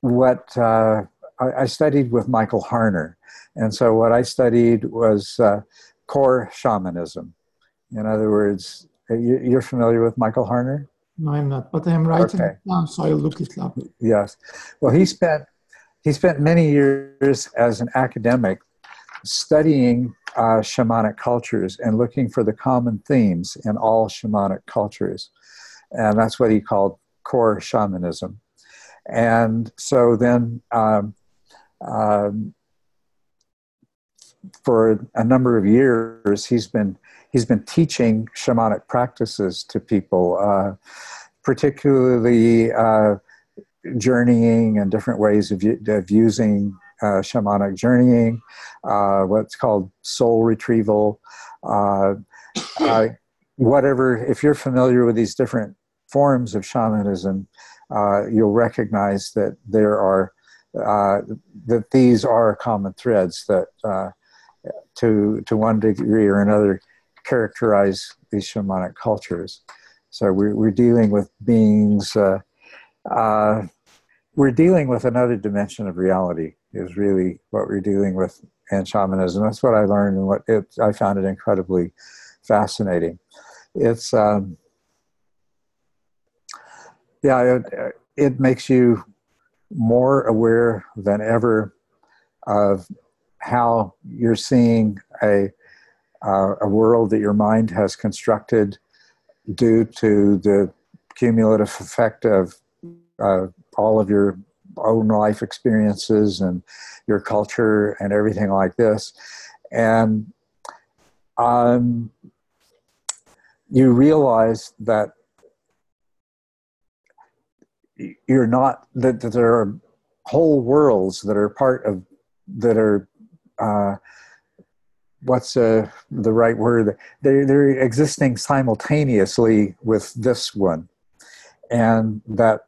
what uh, I studied with Michael Harner, and so what I studied was uh, core shamanism. In other words, you're familiar with Michael Harner? No, I'm not, but I'm writing okay. it down, so I'll look it up. Yes. Well, he spent he spent many years as an academic studying uh, shamanic cultures and looking for the common themes in all shamanic cultures. And that's what he called core shamanism. And so then, um, um, for a number of years, he's been he's been teaching shamanic practices to people, uh, particularly uh, journeying and different ways of, of using uh, shamanic journeying, uh, what's called soul retrieval, uh, uh, whatever. If you're familiar with these different forms of shamanism, uh, you'll recognize that there are that these are common threads that, to to one degree or another, characterize these shamanic cultures. So we're, we're dealing with beings. Uh, uh, we're dealing with another dimension of reality is really what we're dealing with in shamanism. That's what I learned and what it, I found it incredibly fascinating. It's, um, yeah, it, it makes you more aware than ever of how you're seeing a, uh, a world that your mind has constructed due to the cumulative effect of uh, all of your own life experiences and your culture and everything like this. And um, you realize that you're not that, that there are whole worlds that are part of that are uh, what's uh, the right word they're, they're existing simultaneously with this one and that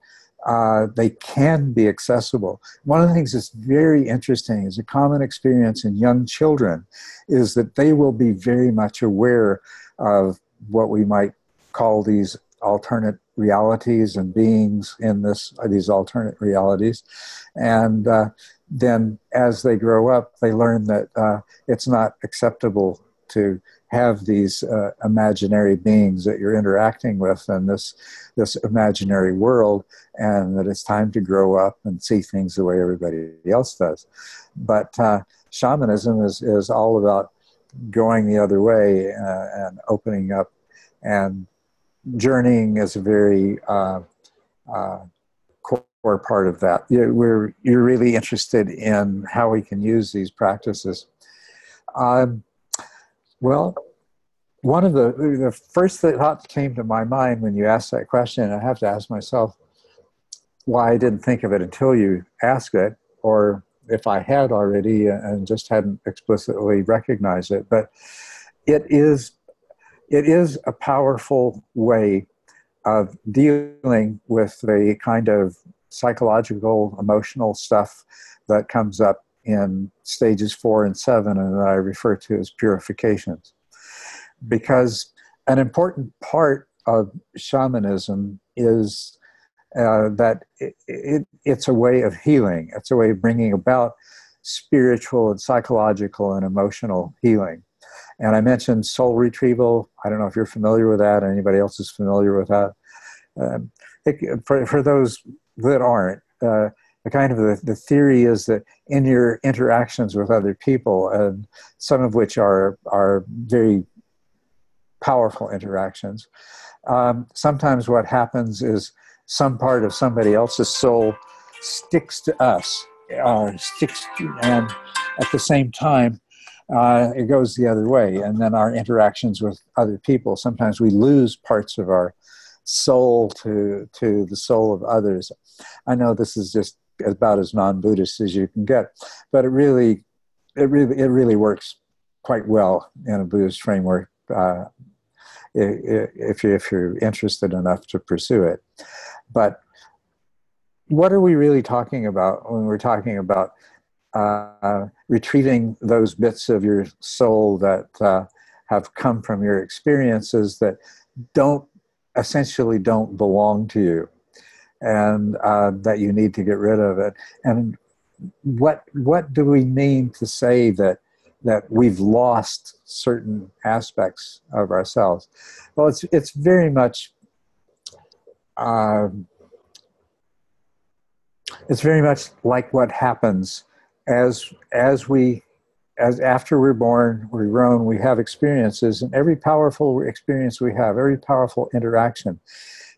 uh, they can be accessible. One of the things that's very interesting is a common experience in young children is that they will be very much aware of what we might call these alternate realities and beings in this these alternate realities and uh, then as they grow up they learn that uh, it's not acceptable to have these uh, imaginary beings that you're interacting with in this this imaginary world and that it's time to grow up and see things the way everybody else does but uh, shamanism is, is all about going the other way uh, and opening up and journeying is a very uh, uh, core part of that. You're, we're, you're really interested in how we can use these practices. Um, well, one of the the first thought that came to my mind when you asked that question, I have to ask myself why I didn't think of it until you asked it, or if I had already and just hadn't explicitly recognized it. But it is it is a powerful way of dealing with the kind of psychological, emotional stuff that comes up in stages four and seven, and that I refer to as purifications. Because an important part of shamanism is uh, that it, it, it's a way of healing, it's a way of bringing about spiritual and psychological and emotional healing. And I mentioned soul retrieval. I don't know if you're familiar with that. Anybody else is familiar with that? Um, it, for, for those that aren't, uh, the kind of the, the theory is that in your interactions with other people, and some of which are are very powerful interactions, um, sometimes what happens is some part of somebody else's soul sticks to us, uh, sticks, to, and at the same time, uh, it goes the other way. And then our interactions with other people, sometimes we lose parts of our soul to to the soul of others. I know this is just about as non-Buddhist as you can get, but it really, it really, it really works quite well in a Buddhist framework. Uh, if, you, if you're interested enough to pursue it. But what are we really talking about when we're talking about uh, retrieving those bits of your soul that uh, have come from your experiences that don't essentially don't belong to you and uh, that you need to get rid of it. And what what do we mean to say that that we've lost certain aspects of ourselves? Well it's it's very much um, it's very much like what happens as as we as after we're born we're grown we have experiences and every powerful experience we have every powerful interaction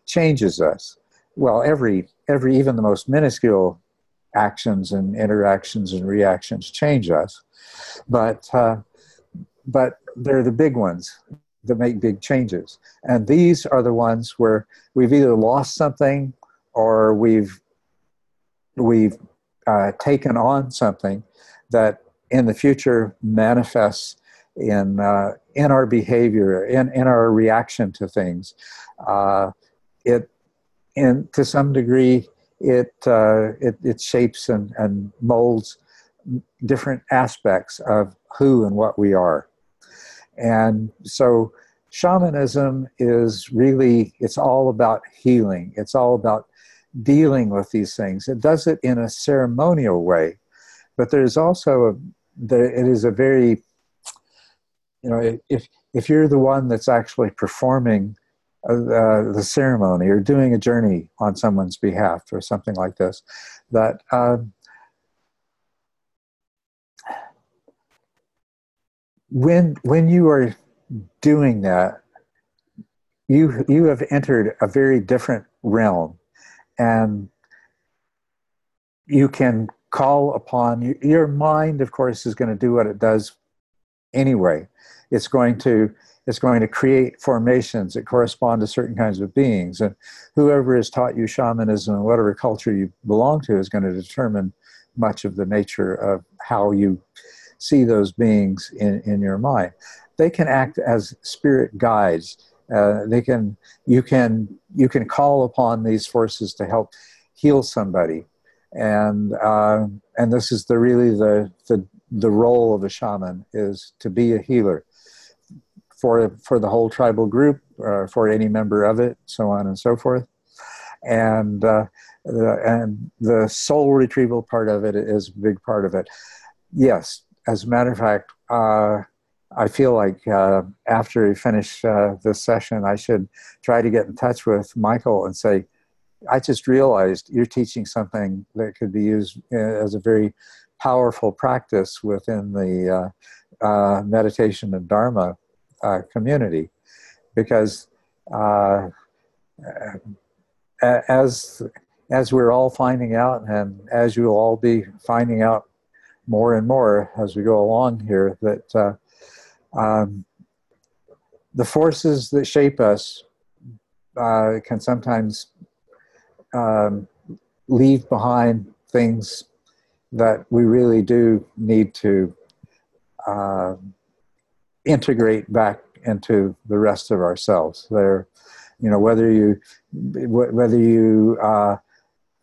changes us well every every even the most minuscule actions and interactions and reactions change us but uh, but they're the big ones that make big changes and these are the ones where we've either lost something or we've we've uh, taken on something that in the future manifests in uh, in our behavior, in in our reaction to things. Uh, it, in to some degree, it uh, it, it shapes and, and molds different aspects of who and what we are, and so shamanism is really it's all about healing. It's all about dealing with these things. It does it in a ceremonial way, but there's also a there, it is a very you know if if you're the one that's actually performing uh, the ceremony or doing a journey on someone's behalf or something like this, that um, when when you are doing that, you you have entered a very different realm and you can call upon your mind of course is going to do what it does anyway. It's going to it's going to create formations that correspond to certain kinds of beings. And whoever has taught you shamanism and whatever culture you belong to is going to determine much of the nature of how you see those beings in, in your mind. They can act as spirit guides. Uh, they can you can you can call upon these forces to help heal somebody, and uh, and this is the really the the the role of a shaman is to be a healer for for the whole tribal group, uh, for any member of it, so on and so forth. And uh, the, and the soul retrieval part of it is a big part of it. Yes, as a matter of fact, uh, I feel like uh, after we finish uh, this session, I should try to get in touch with Michael and say, I just realized you're teaching something that could be used uh, as a very powerful practice within the uh, meditation and Dharma uh, community, because uh, as as we're all finding out, and as you'll all be finding out more and more as we go along here, that uh, um, the forces that shape us uh, can sometimes um, leave behind things that we really do need to uh, integrate back into the rest of ourselves. There, you know, whether you whether you uh,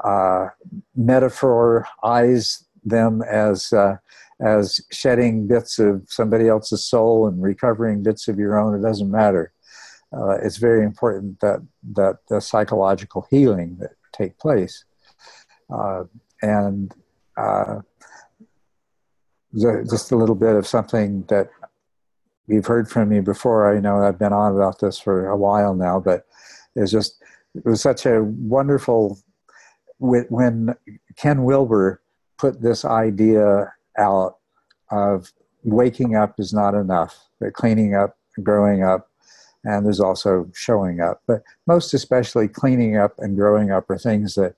uh, metaphorize them as uh, as shedding bits of somebody else's soul and recovering bits of your own. It doesn't matter. Uh, it's very important that that the psychological healing that take place, uh, and uh, just a little bit of something that you've heard from me before. I know I've been on about this for a while now, but it's just it was such a wonderful when Ken Wilber put this idea out of waking up is not enough, that cleaning up, growing up, and there's also showing up. But most especially, cleaning up and growing up are things that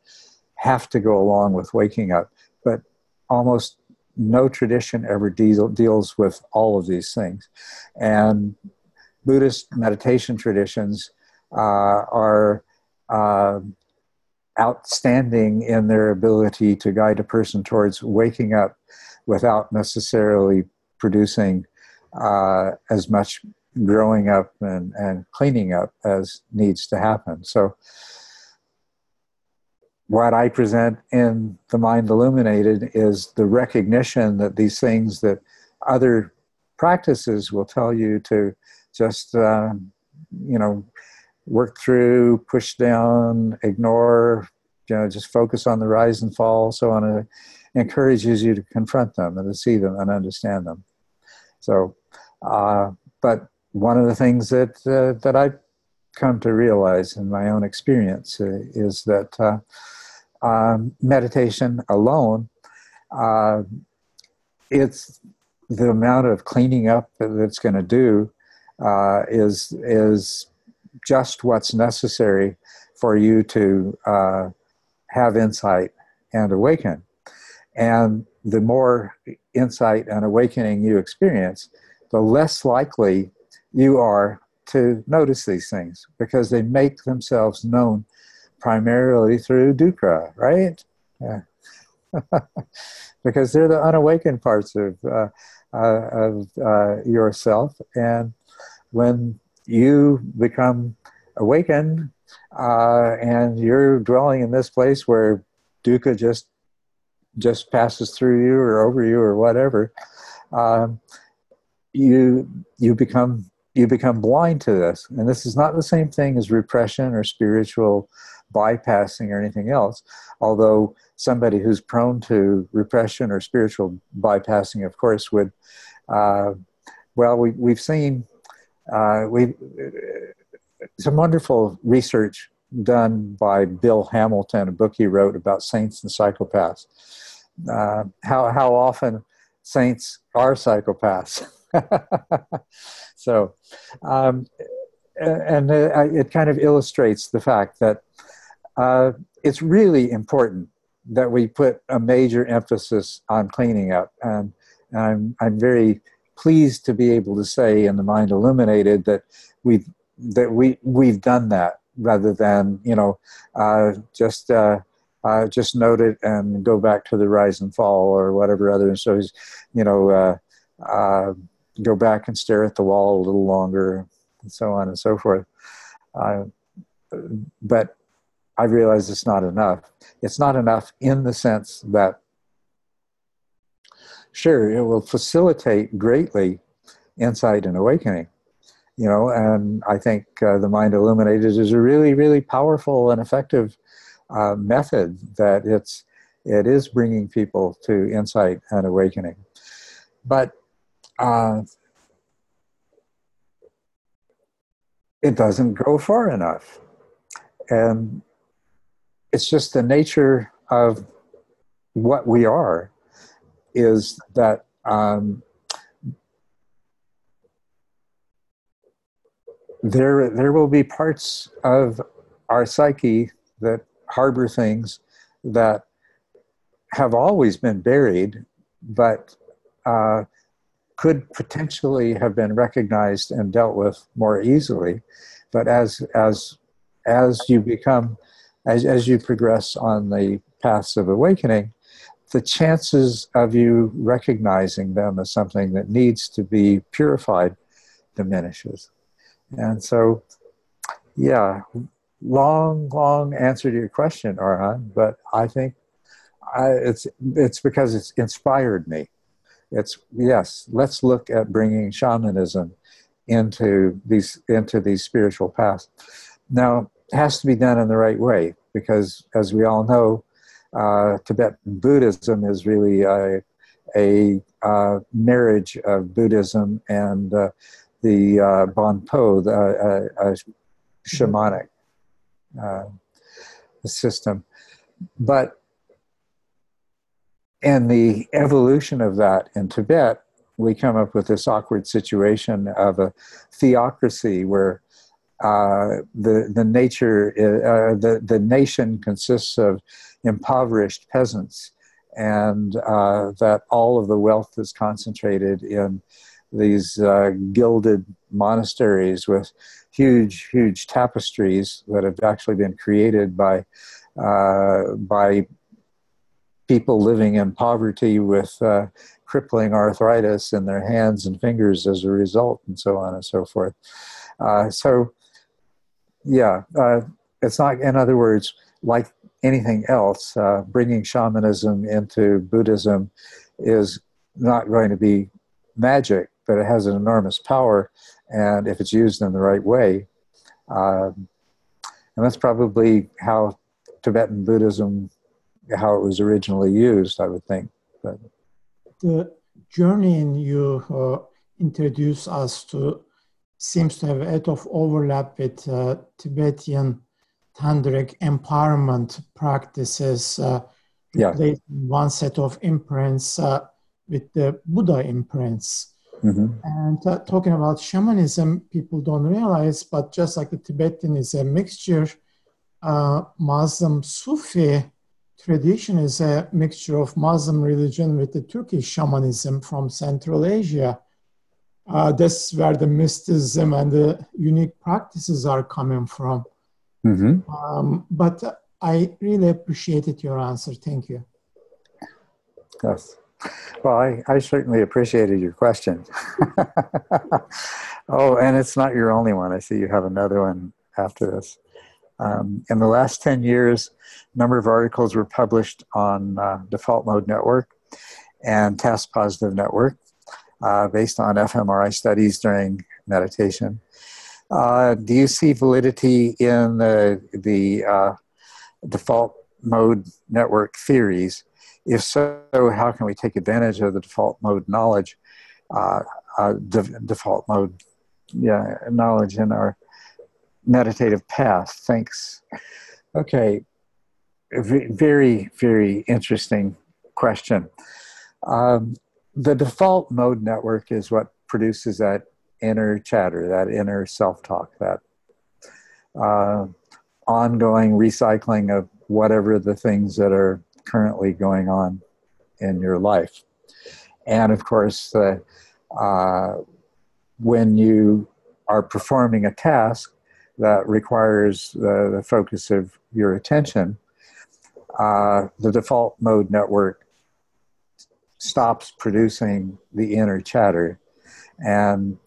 have to go along with waking up. But almost no tradition ever deal, deals with all of these things. And Buddhist meditation traditions uh, are uh, outstanding in their ability to guide a person towards waking up without necessarily producing uh, as much growing up and, and cleaning up as needs to happen. So, what I present in The Mind Illuminated is the recognition that these things that other practices will tell you to just, uh, you know, work through, push down, ignore, you know, just focus on the rise and fall, so on. It encourages you to confront them and to see them and understand them. So, uh, but one of the things that uh, that I've come to realize in my own experience uh, is that uh, um, meditation alone, uh, it's the amount of cleaning up that it's going to do uh, is is just what's necessary for you to uh, have insight and awaken. And the more insight and awakening you experience, the less likely you are to notice these things because they make themselves known primarily through dukkha, right? Yeah. because they're the unawakened parts of uh, uh, of uh, yourself, and when you become awakened uh, and you're dwelling in this place where dukkha just just passes through you or over you or whatever, um, you you become you become blind to this, and this is not the same thing as repression or spiritual bypassing or anything else. Although somebody who's prone to repression or spiritual bypassing, of course, would, uh, well, we, we've seen uh, we some wonderful research done by Bill Hamilton, a book he wrote about saints and psychopaths. Uh, how how often saints are psychopaths. so, um, and uh, it kind of illustrates the fact that uh, it's really important that we put a major emphasis on cleaning up. And I'm, I'm very pleased to be able to say in the mind illuminated that we've that we we've done that rather than you know uh, just uh, uh, just note it and go back to the rise and fall or whatever other. And so he's you know uh, uh, go back and stare at the wall a little longer and so on and so forth. But I realize it's not enough. It's not enough in the sense that sure it will facilitate greatly insight and awakening you know and i think uh, the mind illuminated is a really really powerful and effective uh, method that it's it is bringing people to insight and awakening but uh, it doesn't go far enough and it's just the nature of what we are is that um, there there will be parts of our psyche that harbor things that have always been buried, but uh, could potentially have been recognized and dealt with more easily. But as as as you become as as you progress on the paths of awakening, the chances of you recognizing them as something that needs to be purified diminishes. And so, yeah, long, long answer to your question, Arhan, but I think I, it's it's because it's inspired me. It's yes, let's look at bringing shamanism into these into these spiritual paths. Now, it has to be done in the right way because, as we all know, uh, Tibetan Buddhism is really a, a uh, marriage of Buddhism and uh, the uh, Bonpo, the uh, uh, shamanic uh, system. But in the evolution of that in Tibet, we come up with this awkward situation of a theocracy where uh, the the nature uh, the the nation consists of impoverished peasants, and uh, that all of the wealth is concentrated in these uh, gilded monasteries with huge, huge tapestries that have actually been created by uh, by people living in poverty with uh, crippling arthritis in their hands and fingers as a result, and so on and so forth. Uh, so, yeah, uh, it's not. In other words, like anything else, uh, bringing shamanism into Buddhism is not going to be magic but it has an enormous power, and if it's used in the right way, um, and that's probably how Tibetan Buddhism, how it was originally used, I would think. But the journey you uh, introduce us to seems to have a lot of overlap with uh, Tibetan tantric empowerment practices. Uh, yeah. one set of imprints uh, with the Buddha imprints. Mm-hmm. And uh, talking about shamanism, people don't realize, but just like the Tibetan is a mixture, uh, Muslim Sufi tradition is a mixture of Muslim religion with the Turkish shamanism from Central Asia. Uh, that's where the mysticism and the unique practices are coming from. Mm-hmm. Um, but I really appreciated your answer. Thank you. Yes. Well, I, I certainly appreciated your question. oh, and it's not your only one. I see you have another one after this. Um, in the last 10 years, a number of articles were published on uh, Default Mode Network and Task Positive Network uh, based on fMRI studies during meditation. Uh, do you see validity in the, the uh, default mode network theories if so, how can we take advantage of the default mode knowledge, uh, uh, de- default mode yeah, knowledge in our meditative path? Thanks. Okay, very, very interesting question. Um, the default mode network is what produces that inner chatter, that inner self talk, that uh, ongoing recycling of whatever the things that are currently going on in your life. And of course, the, uh, when you are performing a task that requires the, the focus of your attention, uh, the default mode network stops producing the inner chatter. And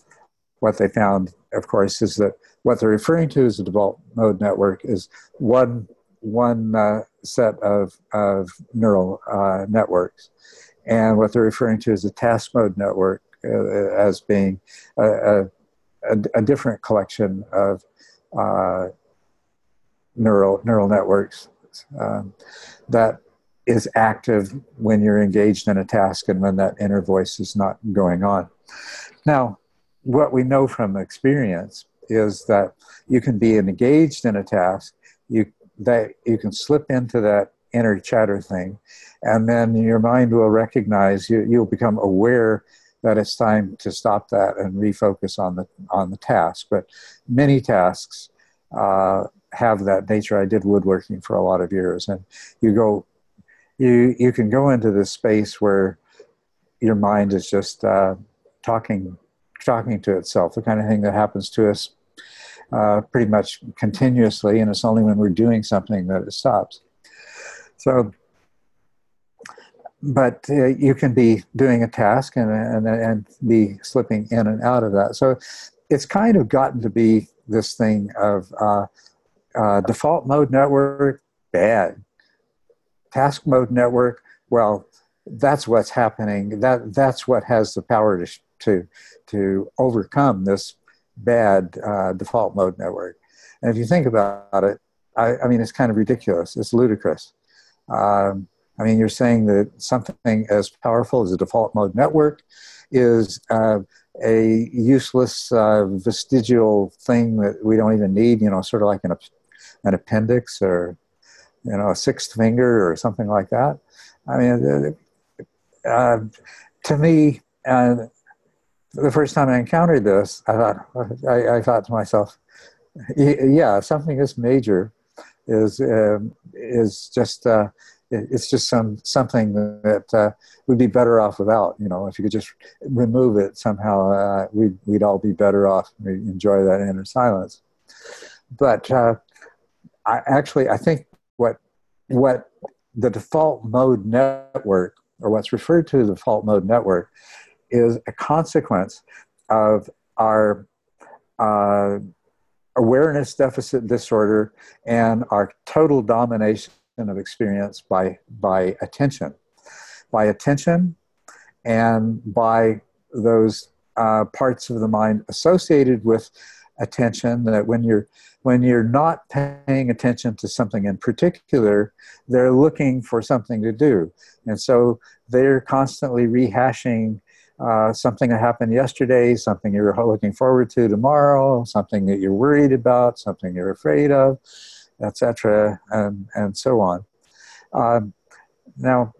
what they found, of course, is that what they're referring to as a default mode network is one one uh, set of, of neural uh, networks. And what they're referring to as a task mode network uh, as being a, a, a, different collection of uh, neural, neural networks um, that is active when you're engaged in a task and when that inner voice is not going on. Now, what we know from experience is that you can be engaged in a task, you that you can slip into that inner chatter thing, and then your mind will recognize you. You'll become aware that it's time to stop that and refocus on the on the task. But many tasks uh, have that nature. I did woodworking for a lot of years, and you go, you you can go into this space where your mind is just uh, talking talking to itself. The kind of thing that happens to us uh, pretty much continuously, and it's only when we're doing something that it stops. So, but uh, you can be doing a task and, and, and be slipping in and out of that. So it's kind of gotten to be this thing of uh, uh, default mode network, bad. Task mode network, well, that's what's happening. That that's what has the power to to to overcome this bad uh, default mode network. And if you think about it, I, I mean, it's kind of ridiculous. It's ludicrous. Um, I mean, you're saying that something as powerful as a default mode network is uh, a useless uh, vestigial thing that we don't even need, you know, sort of like an, an appendix or, you know, a sixth finger or something like that. I mean, uh, to me, uh, the first time I encountered this, I thought, I, I thought to myself, yeah, something this major is um, is just uh, it's just some something that uh, would be better off without. You know, if you could just remove it somehow, uh, we'd we'd all be better off. We enjoy that inner silence. But uh, I actually I think what the default mode network, or what's referred to as the default mode network, is a consequence of our uh, awareness deficit disorder and our total domination of experience by, by attention. By attention and by those uh, parts of the mind associated with attention that when you're when you're not paying attention to something in particular they're looking for something to do and so they're constantly rehashing uh, something that happened yesterday, something you're looking forward to tomorrow, something that you're worried about, something you're afraid of, etc., and, and so on. Um, now,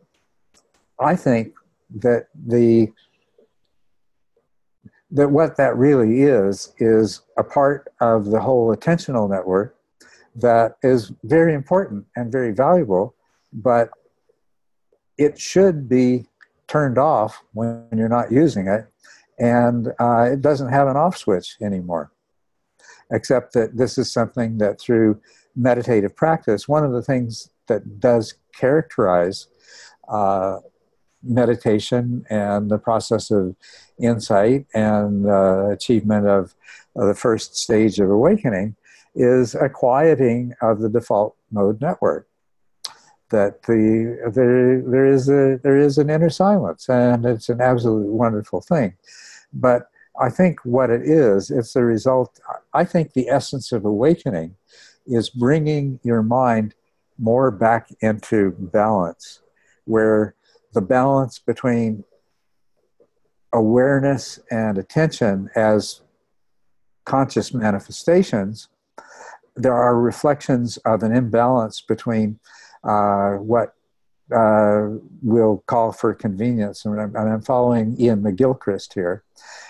I think that the that what that really is is a part of the whole attentional network that is very important and very valuable, but it should be turned off when you're not using it, and uh, it doesn't have an off switch anymore. Except that this is something that through meditative practice, one of the things that does characterize uh, meditation and the process of insight and uh, achievement of, of the first stage of awakening is a quieting of the default mode network that the there there is a there is an inner silence, and it's an absolutely wonderful thing. But I think what it is, it's the result. I think the essence of awakening is bringing your mind more back into balance, where the balance between awareness and attention as conscious manifestations, there are reflections of an imbalance between uh, what uh, will call for convenience. And I'm, I'm, following Iain McGilchrist here,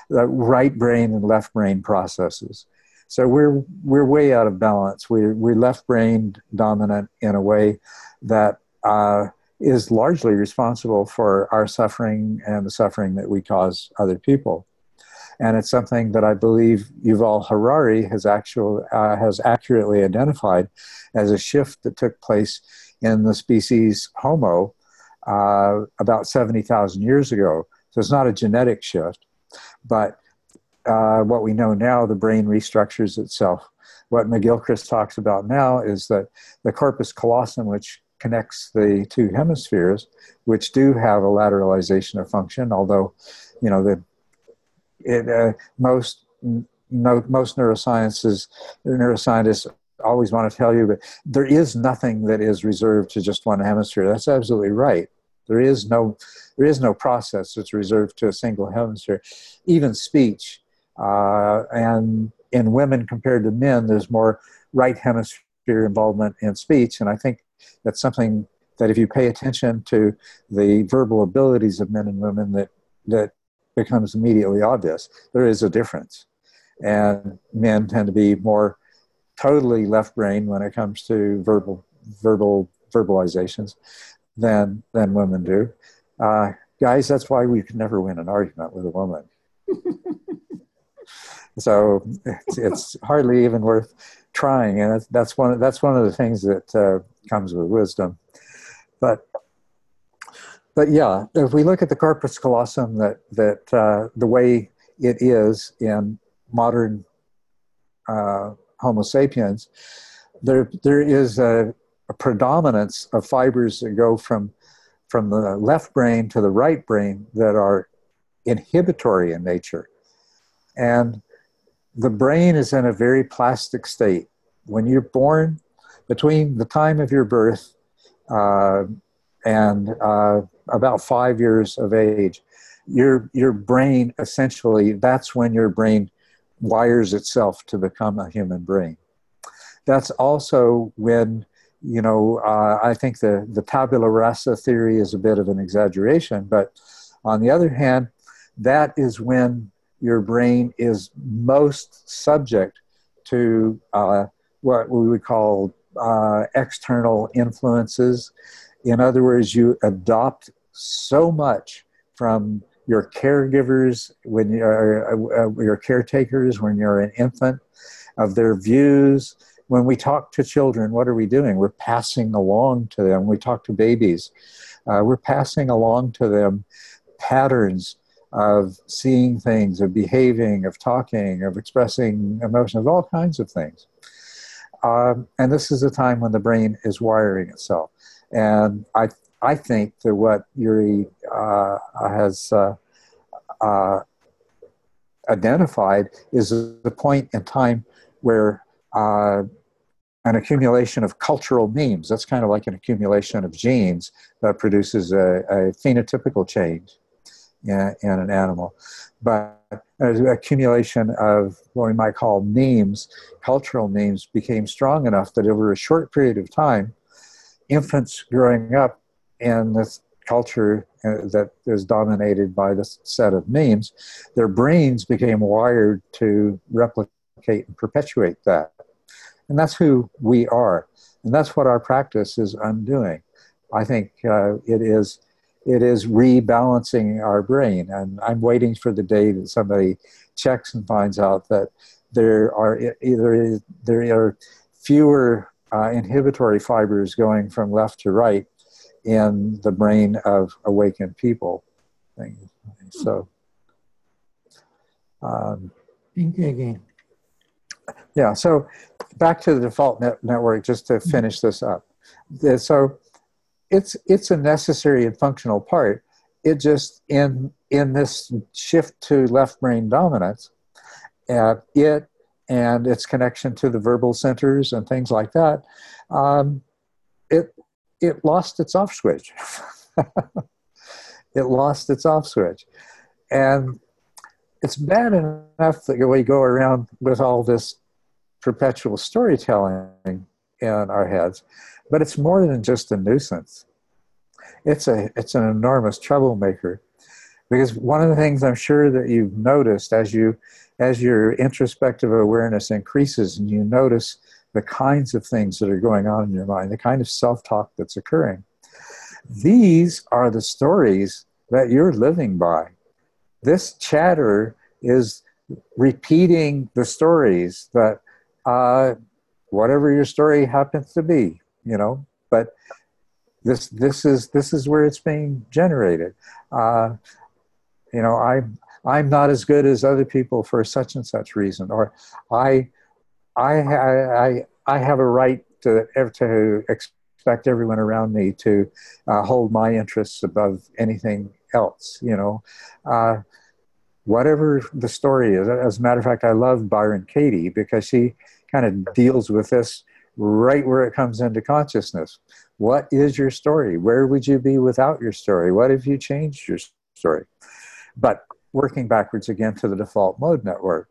the right brain and left brain processes. So we're we're way out of balance. We're we're left brain dominant in a way that uh, is largely responsible for our suffering and the suffering that we cause other people. And it's something that I believe Yuval Harari has actually uh, has accurately identified as a shift that took place in the species Homo uh, about 70,000 years ago. So it's not a genetic shift, but uh, what we know now, the brain restructures itself. What McGilchrist talks about now is that the corpus callosum, which connects the two hemispheres, which do have a lateralization of function, although, you know, the it, uh, most no, most neurosciences neuroscientists always want to tell you, but there is nothing that is reserved to just one hemisphere. That's absolutely right. There is no there is no process that's reserved to a single hemisphere. Even speech, uh, and in women compared to men, there's more right hemisphere involvement in speech, and I think that's something that if you pay attention to the verbal abilities of men and women, that that becomes immediately obvious. There is a difference, and men tend to be more totally left brain when it comes to verbal verbal verbalizations than than women do. Uh, guys, that's why we can never win an argument with a woman. so it's, it's, hardly even worth trying, and that's, that's one that's one of the things that uh, comes with wisdom. But but yeah, if we look at the corpus callosum, that that uh, the way it is in modern uh, Homo sapiens, there there is a, a, predominance of fibers that go from from the left brain to the right brain that are inhibitory in nature, and the brain is in a very plastic state. When you're born, between the time of your birth uh, and uh, about five years of age, your your brain essentially that's when your brain wires itself to become a human brain. That's also when you know uh, I think the the tabula rasa theory is a bit of an exaggeration, but on the other hand, that is when your brain is most subject to uh, what we would call uh, external influences. In other words, you adopt so much from your caregivers when you're uh, your caretakers when you're an infant of their views. When we talk to children what are we doing? We're passing along to them. We talk to babies uh, we're passing along to them patterns of seeing things of behaving of talking of expressing emotions all kinds of things um, and this is a time when the brain is wiring itself and i I think that what Yuri uh, has uh, uh, identified is the point in time where uh, an accumulation of cultural memes, that's kind of like an accumulation of genes that produces a, a phenotypical change in, in, an animal. But an accumulation of what we might call memes, cultural memes, became strong enough that over a short period of time, infants growing up in this culture uh, that is dominated by this set of memes, their brains became wired to replicate and perpetuate that. And that's who we are. And that's what our practice is undoing. I think uh, it is it is rebalancing our brain. And I'm waiting for the day that somebody checks and finds out that there are either there are fewer uh, inhibitory fibers going from left to right in the brain of awakened people. So, um, thank you again. Yeah. So, back to the default net network, just to finish this up. So, it's it's a necessary and functional part. It just in in this shift to left brain dominance, uh, it and its connection to the verbal centers and things like that, um, it it lost its off switch. it lost its off switch. And it's bad enough that we go around with all this perpetual storytelling in our heads, but it's more than just a nuisance. It's a it's an enormous troublemaker. Because one of the things I'm sure that you've noticed as you as your introspective awareness increases and you notice the kinds of things that are going on in your mind, the kind of self talk that's occurring, these are the stories that you're living by. This chatter is repeating the stories that uh, whatever your story happens to be, you know. But this this is this is where it's being generated. Uh, you know, I I'm not as good as other people for such and such reason, or I I I I have a right to to expect everyone around me to uh, hold my interests above anything else. You know. Uh, whatever the story is. As a matter of fact, I love Byron Katie because she kind of deals with this right where it comes into consciousness. What is your story? Where would you be without your story? What if you changed your story? But working backwards again to the default mode network,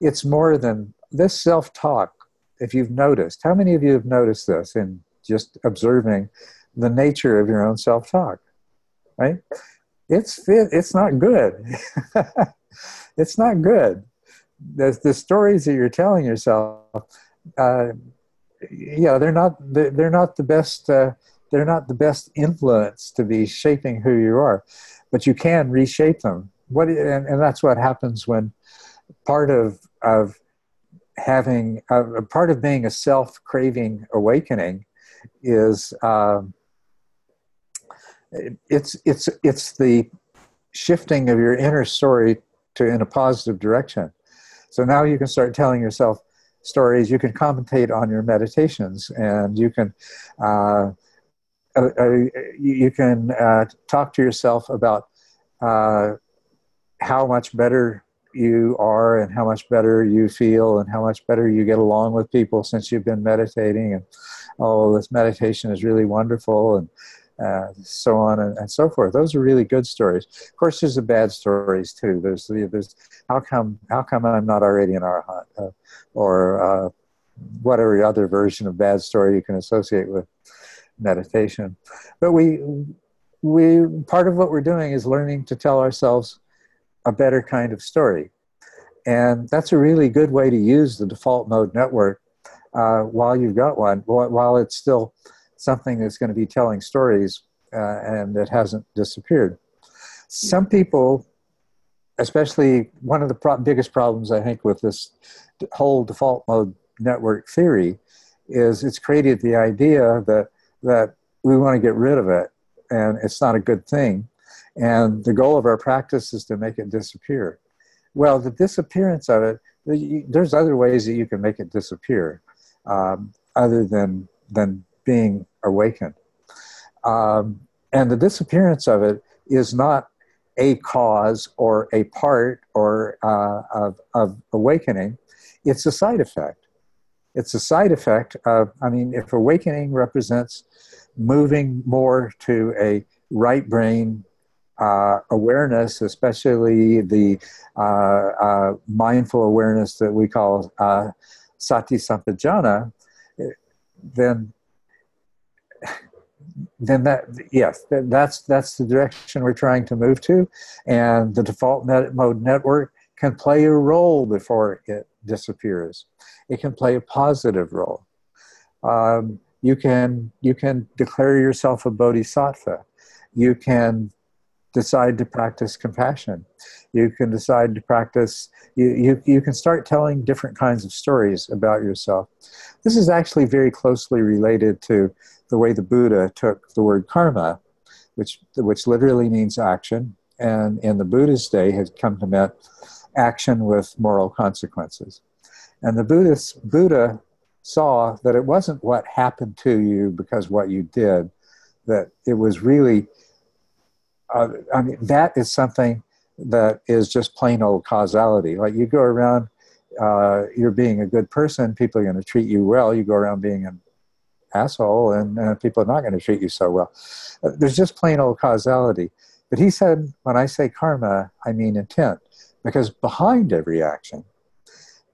it's more than this self talk. If you've noticed, how many of you have noticed this in just observing the nature of your own self talk? Right? it's it's not good. it's not good. The, the stories that you're telling yourself, uh, yeah, they're not they're, not the best. Uh, they're not the best influence to be shaping who you are, but you can reshape them. What and, and that's what happens when part of of having uh, part of being a self craving awakening is. Um, it's it's it's the shifting of your inner story to in a positive direction. So now you can start telling yourself stories. You can commentate on your meditations, and you can uh, uh, uh you can uh, talk to yourself about uh, how much better you are and how much better you feel and how much better you get along with people since you've been meditating and oh this meditation is really wonderful and uh, so on and, and, so forth. Those are really good stories. Of course, there's the bad stories too. There's the there's how come how come I'm not already an arhat, uh, or uh, whatever other version of bad story you can associate with meditation. But we we part of what we're doing is learning to tell ourselves a better kind of story, and that's a really good way to use the default mode network uh, while you've got one, while it's still something that's going to be telling stories uh, and that hasn't disappeared. Some people, especially one of the pro- biggest problems I think with this whole default mode network theory, is it's created the idea that that we want to get rid of it and it's not a good thing. And the goal of our practice is to make it disappear. Well, the disappearance of it, there's other ways that you can make it disappear um, other than than being awakened. Um, and the disappearance of it is not a cause or a part or uh, of, of awakening, it's a side effect. It's a side effect of, I mean, if awakening represents moving more to a right brain uh, awareness, especially the uh, uh mindful awareness that we call uh, sati sampajanna, then then that yes that's that's the direction we're trying to move to. And the default net mode network can play a role before it disappears. It can play a positive role. Um, you can you can declare yourself a bodhisattva. You can decide to practice compassion. You can decide to practice you, you, you can start telling different kinds of stories about yourself. This is actually very closely related to the way the Buddha took the word karma, which, which literally means action, and in the Buddha's day had come to mean action with moral consequences. And the Buddhist, Buddha saw that it wasn't what happened to you because what you did, that it was really, uh, I mean, that is something that is just plain old causality. Like you go around, uh, you're being a good person, people are going to treat you well. You go around being an asshole and uh, people are not going to treat you so well. Uh, there's just plain old causality. But he said, when I say karma, I mean intent, because behind every action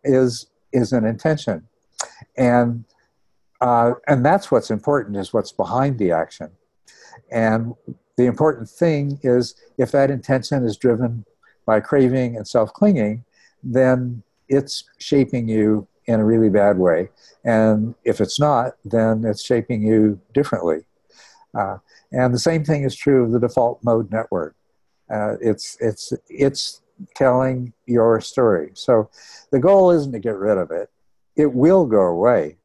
is is an intention, and uh, and that's what's important is what's behind the action, and the important thing is if that intention is driven by craving and self clinging, then it's shaping you in a really bad way. And if it's not, then it's shaping you differently. Uh, and the same thing is true of the default mode network. Uh, it's it's it's telling your story. So the goal isn't to get rid of it. It will go away.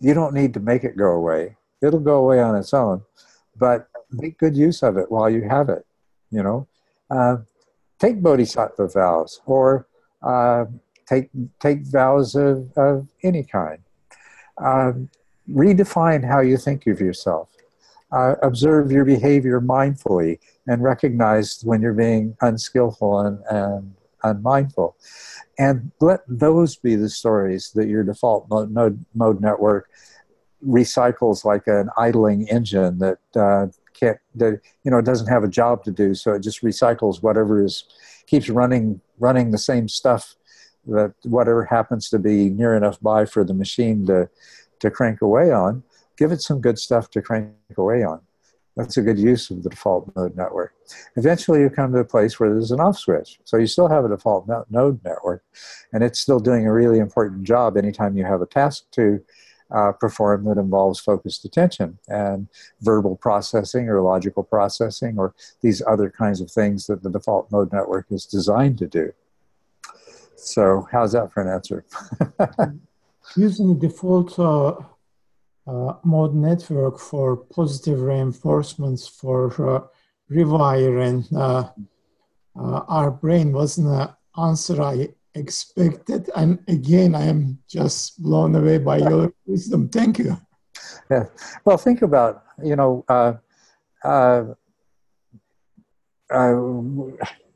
You don't need to make it go away. It'll go away on its own, but make good use of it while you have it. You know, uh, take bodhisattva vows or uh, take take vows of, of any kind. Um, redefine how you think of yourself. Uh, observe your behavior mindfully and recognize when you're being unskillful and, and unmindful. And let those be the stories that your default mode, mode network recycles like an idling engine that uh, can't, that, you know, doesn't have a job to do. So it just recycles whatever is, keeps running, running the same stuff that whatever happens to be near enough by for the machine to, to crank away on, give it some good stuff to crank away on. That's a good use of the default mode network. Eventually, you come to a place where there's an off switch. So you still have a default mode network, and it's still doing a really important job anytime you have a task to uh, perform that involves focused attention and verbal processing or logical processing or these other kinds of things that the default mode network is designed to do. So, how's that for an answer? Using the default uh, uh, mode network for positive reinforcements for uh, rewiring uh, uh, our brain wasn't an answer I expected. And again, I am just blown away by your wisdom. Thank you. Yeah. Well, think about, you know, uh, uh,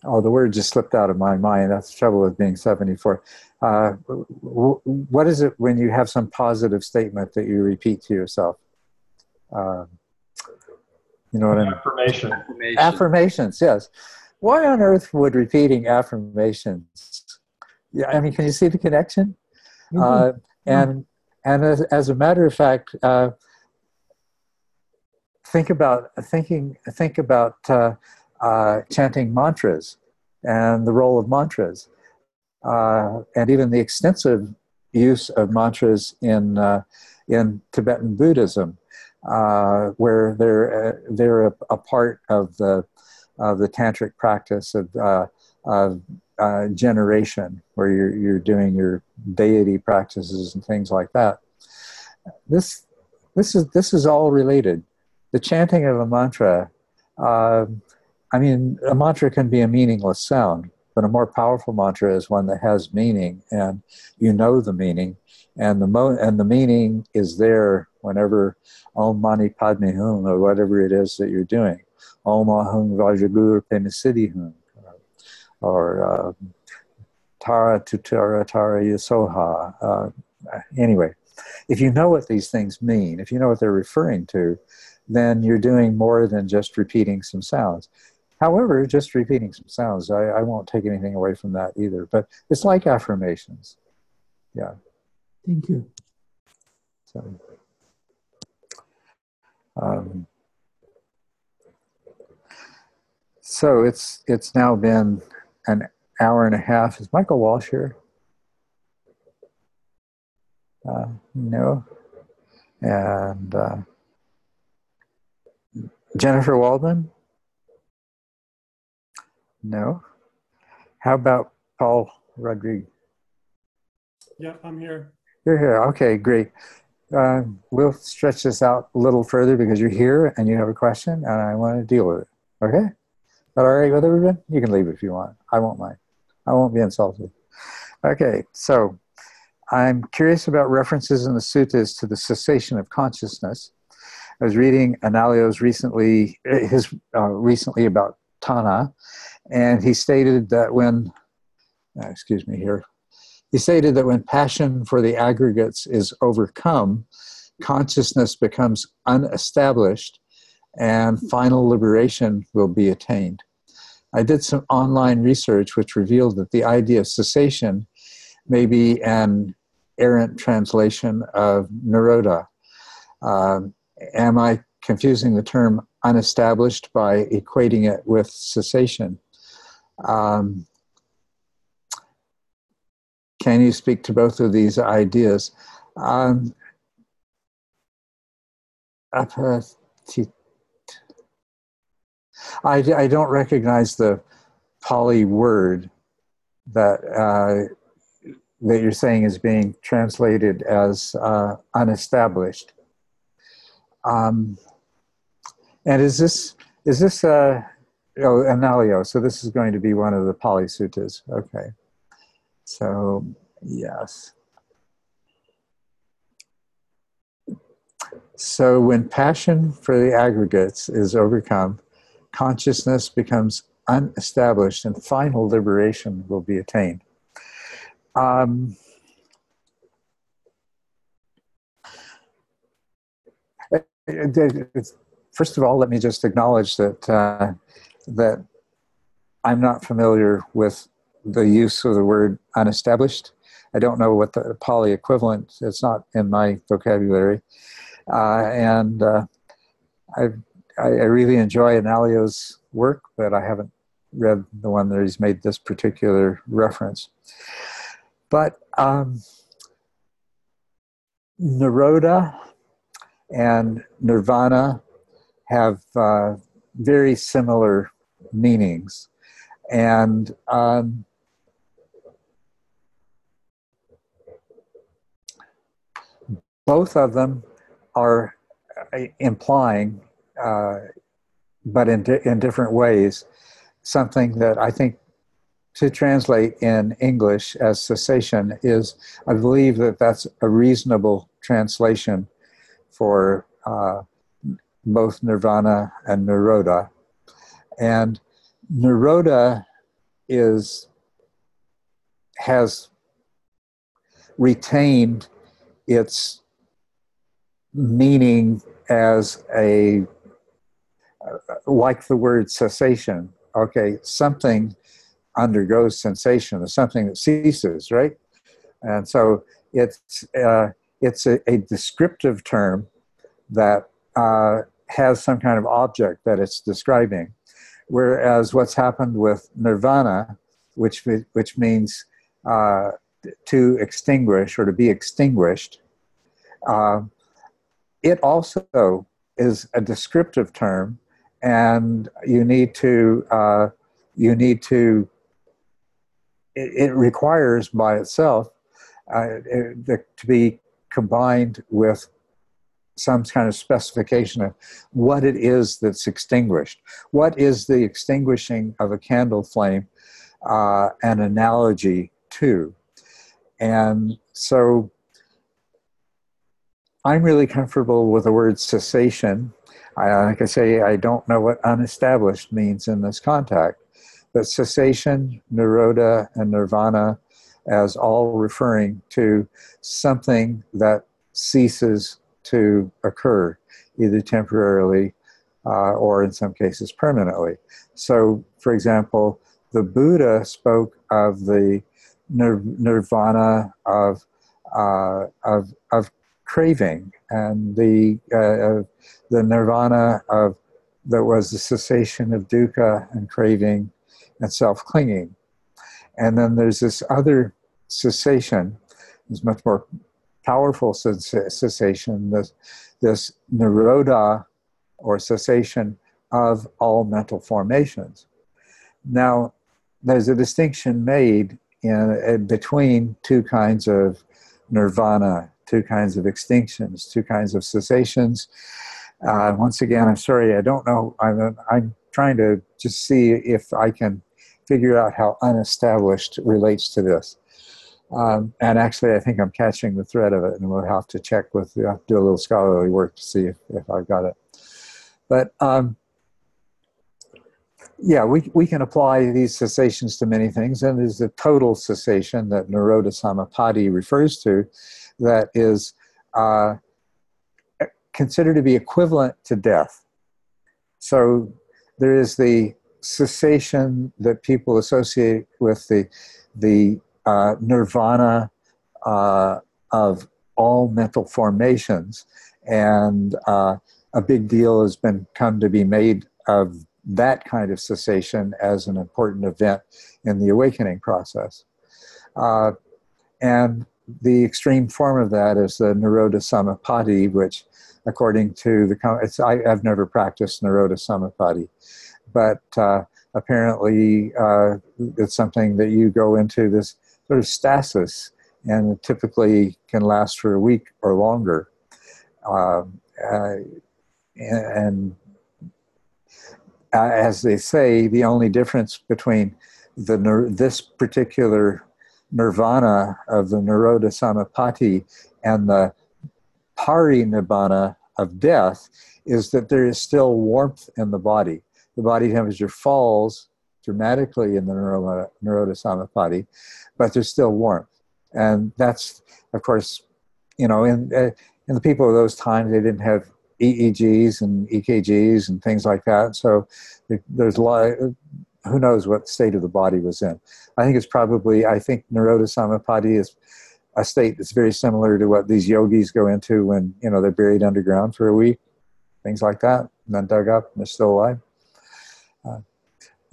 oh, the word just slipped out of my mind. That's the trouble with being 74. Uh, what is it when you have some positive statement that you repeat to yourself? Uh, you know what I mean? Affirmation. Affirmations, yes. Why on earth would repeating affirmations? Yeah, I mean, can you see the connection? Mm-hmm. Uh, and and as, as, a matter of fact, uh, think about thinking think about uh, chanting mantras and the role of mantras, uh, and even the extensive use of mantras in uh, in Tibetan Buddhism, uh, where they're uh, they're a, a, part of the of the tantric practice of, of generation, where you're you're doing your deity practices and things like that. This this is this is all related. The chanting of a mantra. I mean, a mantra can be a meaningless sound, but a more powerful mantra is one that has meaning, and you know the meaning, and the mo- and the meaning is there whenever Om Mani Padme Hum or whatever it is that you're doing. Om Ahum Vajra Guru Pema Siddhi Hum, or uh, Tara Tutara Tara Yasoha. Uh, anyway, if you know what these things mean, if you know what they're referring to, then you're doing more than just repeating some sounds. However, just repeating some sounds, I, I won't take anything away from that either. But it's like affirmations. Yeah. Thank you. So, um, so it's it's now been an hour and a half. Is Michael Walsh here? Uh, no. And uh, Jennifer Waldman? No. How about Paul Rodriguez? Yeah, I'm here. You're here. Okay, great. Uh, we'll stretch this out a little further because you're here and you have a question and I want to deal with it. Okay? Is that all right with everyone? You can leave if you want. I won't mind. I won't be insulted. Okay, so I'm curious about references in the suttas to the cessation of consciousness. I was reading Analayo's recently, his uh, recently about Tanha, and he stated that when, uh, excuse me here, he stated that when passion for the aggregates is overcome, consciousness becomes unestablished and final liberation will be attained. I did some online research which revealed that the idea of cessation may be an errant translation of Nirodha. Uh, am I confusing the term unestablished by equating it with cessation? Um, can you speak to both of these ideas? Um, I, I don't recognize the Pali word that uh, that you're saying is being translated as uh, unestablished. Um, and is this is this uh, oh Analayo? So this is going to be one of the Pali suttas. Okay. So yes. So when passion for the aggregates is overcome, consciousness becomes unestablished and final liberation will be attained. Um, first of all, let me just acknowledge that uh, that I'm not familiar with the use of the word unestablished. I don't know what the Pali equivalent. It's not in my vocabulary, uh, and uh, I, I really enjoy Analayo's work, but I haven't read the one that he's made this particular reference. But um, Nirodha and Nirvana have uh, very similar meanings. And um, both of them are uh, implying, uh, but in, di- in different ways, something that I think to translate in English as cessation is, I believe that that's a reasonable translation for uh, both nirvana and nirodha. And nirodha is has retained its meaning as a like the word cessation okay something undergoes cessation is something that ceases right and so it's uh, it's a, a, descriptive term that uh, has some kind of object that it's describing. Whereas what's happened with nirvana which which means uh, to extinguish or to be extinguished uh, it also is a descriptive term and you need to uh, you need to it, it requires by itself uh, it, to be combined with some kind of specification of what it is that's extinguished. What is the extinguishing of a candle flame uh, an analogy to? And so I'm really comfortable with the word cessation I, like I say, I don't know what unestablished means in this context, but cessation, nirodha, and nirvana as all referring to something that ceases to occur, either temporarily uh, or in some cases permanently. So, for example, the Buddha spoke of the nir- nirvana of, uh, of, of craving and the uh, the nirvana of that was the cessation of dukkha and craving and self clinging. And then there's this other cessation, this much more powerful cessation, this, this nirodha or cessation of all mental formations. Now, there's a distinction made in, in between two kinds of nirvana two kinds of extinctions, two kinds of cessations. Uh, once again, I'm sorry, I don't know. I'm, I'm trying to just see if I can figure out how unestablished relates to this. Um, and actually, I think I'm catching the thread of it, and we'll have to check with, do a little scholarly work to see if, if I've got it. But um, yeah, we, we can apply these cessations to many things, and there's the total cessation that Nirodha Samapatti refers to, that is uh, considered to be equivalent to death. So there is the cessation that people associate with the the uh, nirvana uh, of all mental formations, and uh, a big deal has been come to be made of that kind of cessation as an important event in the awakening process. Uh, and the extreme form of that is the Nirodha Samapatti, which, according to the, I, have never practiced Nirodha Samapatti, but uh, apparently uh, it's something that you go into this sort of stasis, and typically can last for a week or longer. Um, uh, and as they say, the only difference between the this particular nirvana of the Nirodha Samapatti and the pari parinibbana of death is that there is still warmth in the body. The body temperature falls dramatically in the Samapatti, but there's still warmth. And that's, of course, you know, in, uh, in the people of those times, they didn't have EEGs and EKGs and things like that. So there's a lot, who knows what state of the body was in. I think it's probably, I think Nirodha Samapatti is a state that's very similar to what these yogis go into when, you know, they're buried underground for a week, things like that, and then dug up and they're still alive.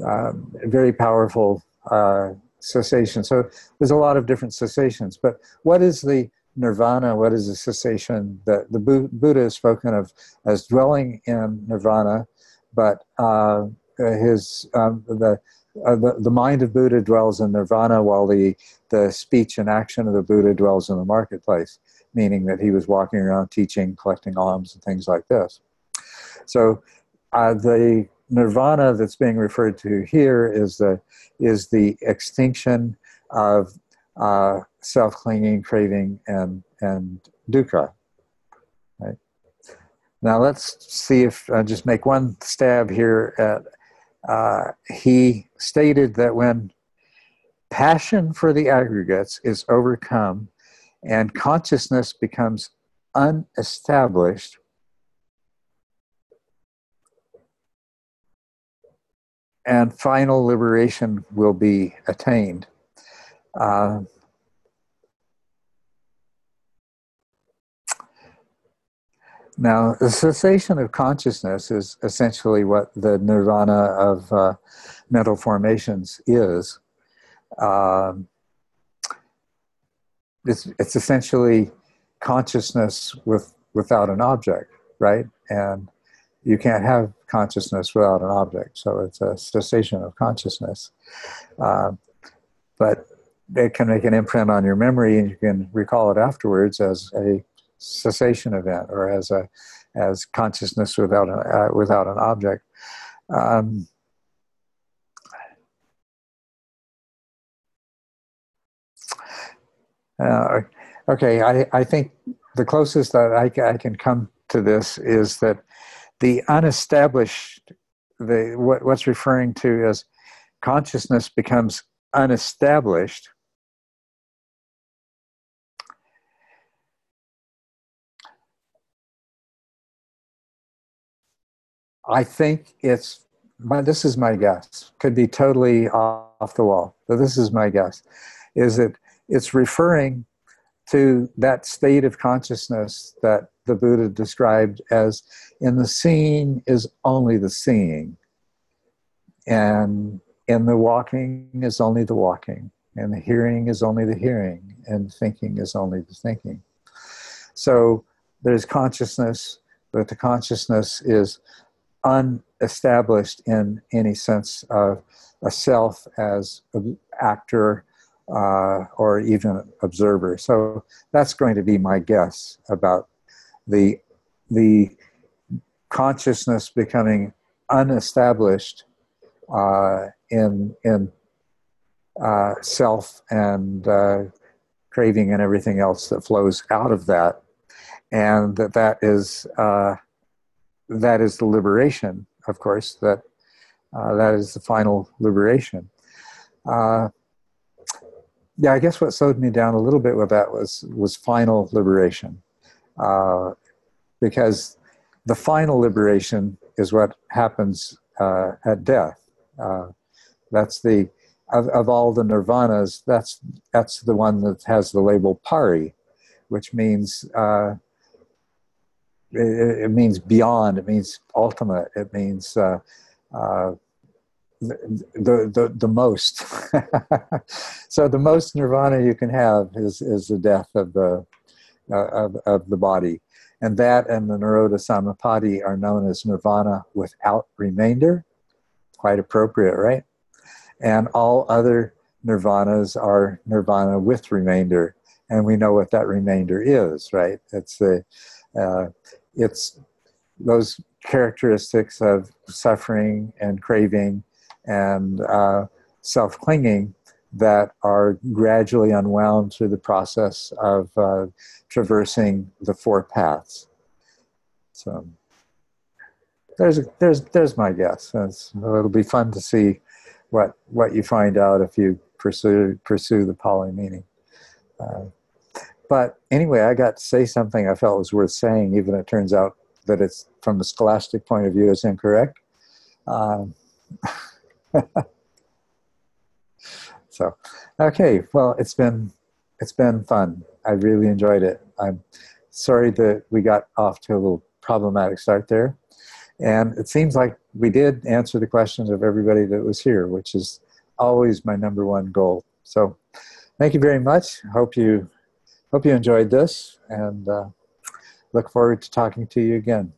Uh, very powerful uh, cessation. So there's a lot of different cessations. But what is the nirvana? What is the cessation that the Buddha is spoken of as dwelling in nirvana, but uh, his um, the, uh, the the mind of Buddha dwells in nirvana, while the the speech and action of the Buddha dwells in the marketplace, meaning that he was walking around teaching, collecting alms, and things like this. So uh, the nirvana that's being referred to here is the is the extinction of uh, self-clinging, craving, and and dukkha. Right. Now let's see if I uh, just make one stab here at. Uh, he stated that when passion for the aggregates is overcome and consciousness becomes unestablished, and final liberation will be attained. Uh, now, the cessation of consciousness is essentially what the nirvana of uh, mental formations is. Um, it's, it's essentially consciousness with without an object, right? And you can't have consciousness without an object. So it's a cessation of consciousness. Uh, but it can make an imprint on your memory and you can recall it afterwards as a cessation event or as a as consciousness without a, uh, without an object. Um, uh, okay, I, I think the closest that I, I can come to this is that the unestablished, the what, what's referring to as consciousness becomes unestablished. I think it's my, this is my guess. Could be totally off the wall, but this is my guess. Is that it's referring to that state of consciousness that the Buddha described as in the seeing is only the seeing, and in the walking is only the walking, and the hearing is only the hearing, and thinking is only the thinking. So there's consciousness, but the consciousness is unestablished in any sense of a self as an actor uh, or even observer. So that's going to be my guess about the the consciousness becoming unestablished uh, in in uh, self and uh, craving and everything else that flows out of that, and that that is uh, that is the liberation. Of course, that uh, that is the final liberation. Uh, yeah, I guess what slowed me down a little bit with that was was final liberation, uh, because the final liberation is what happens uh, at death. Uh, that's the of, of all the nirvanas. That's that's the one that has the label pari, which means uh, it, it, means beyond. It means ultimate. It means uh, uh, the, the, the, most. so the most nirvana you can have is, is the death of the, uh, of, of the body. And that and the Nirodha Samapatti are known as nirvana without remainder. quite appropriate, right? And all other nirvanas are nirvana with remainder, and we know what that remainder is, right? It's the uh, it's those characteristics of suffering and craving and uh, self clinging that are gradually unwound through the process of uh, traversing the four paths. So there's there's there's my guess. It's, it'll be fun to see what what you find out if you pursue pursue the Pali meaning. Uh, but anyway, I got to say something I felt was worth saying, even it turns out that it's from a scholastic point of view is incorrect. Um, so, okay, well, it's been it's been fun. I really enjoyed it. I'm sorry that we got off to a little problematic start there, and it seems like we did answer the questions of everybody that was here, which is always my number one goal. So, thank you very much. Hope you hope you enjoyed this, and uh, look forward to talking to you again.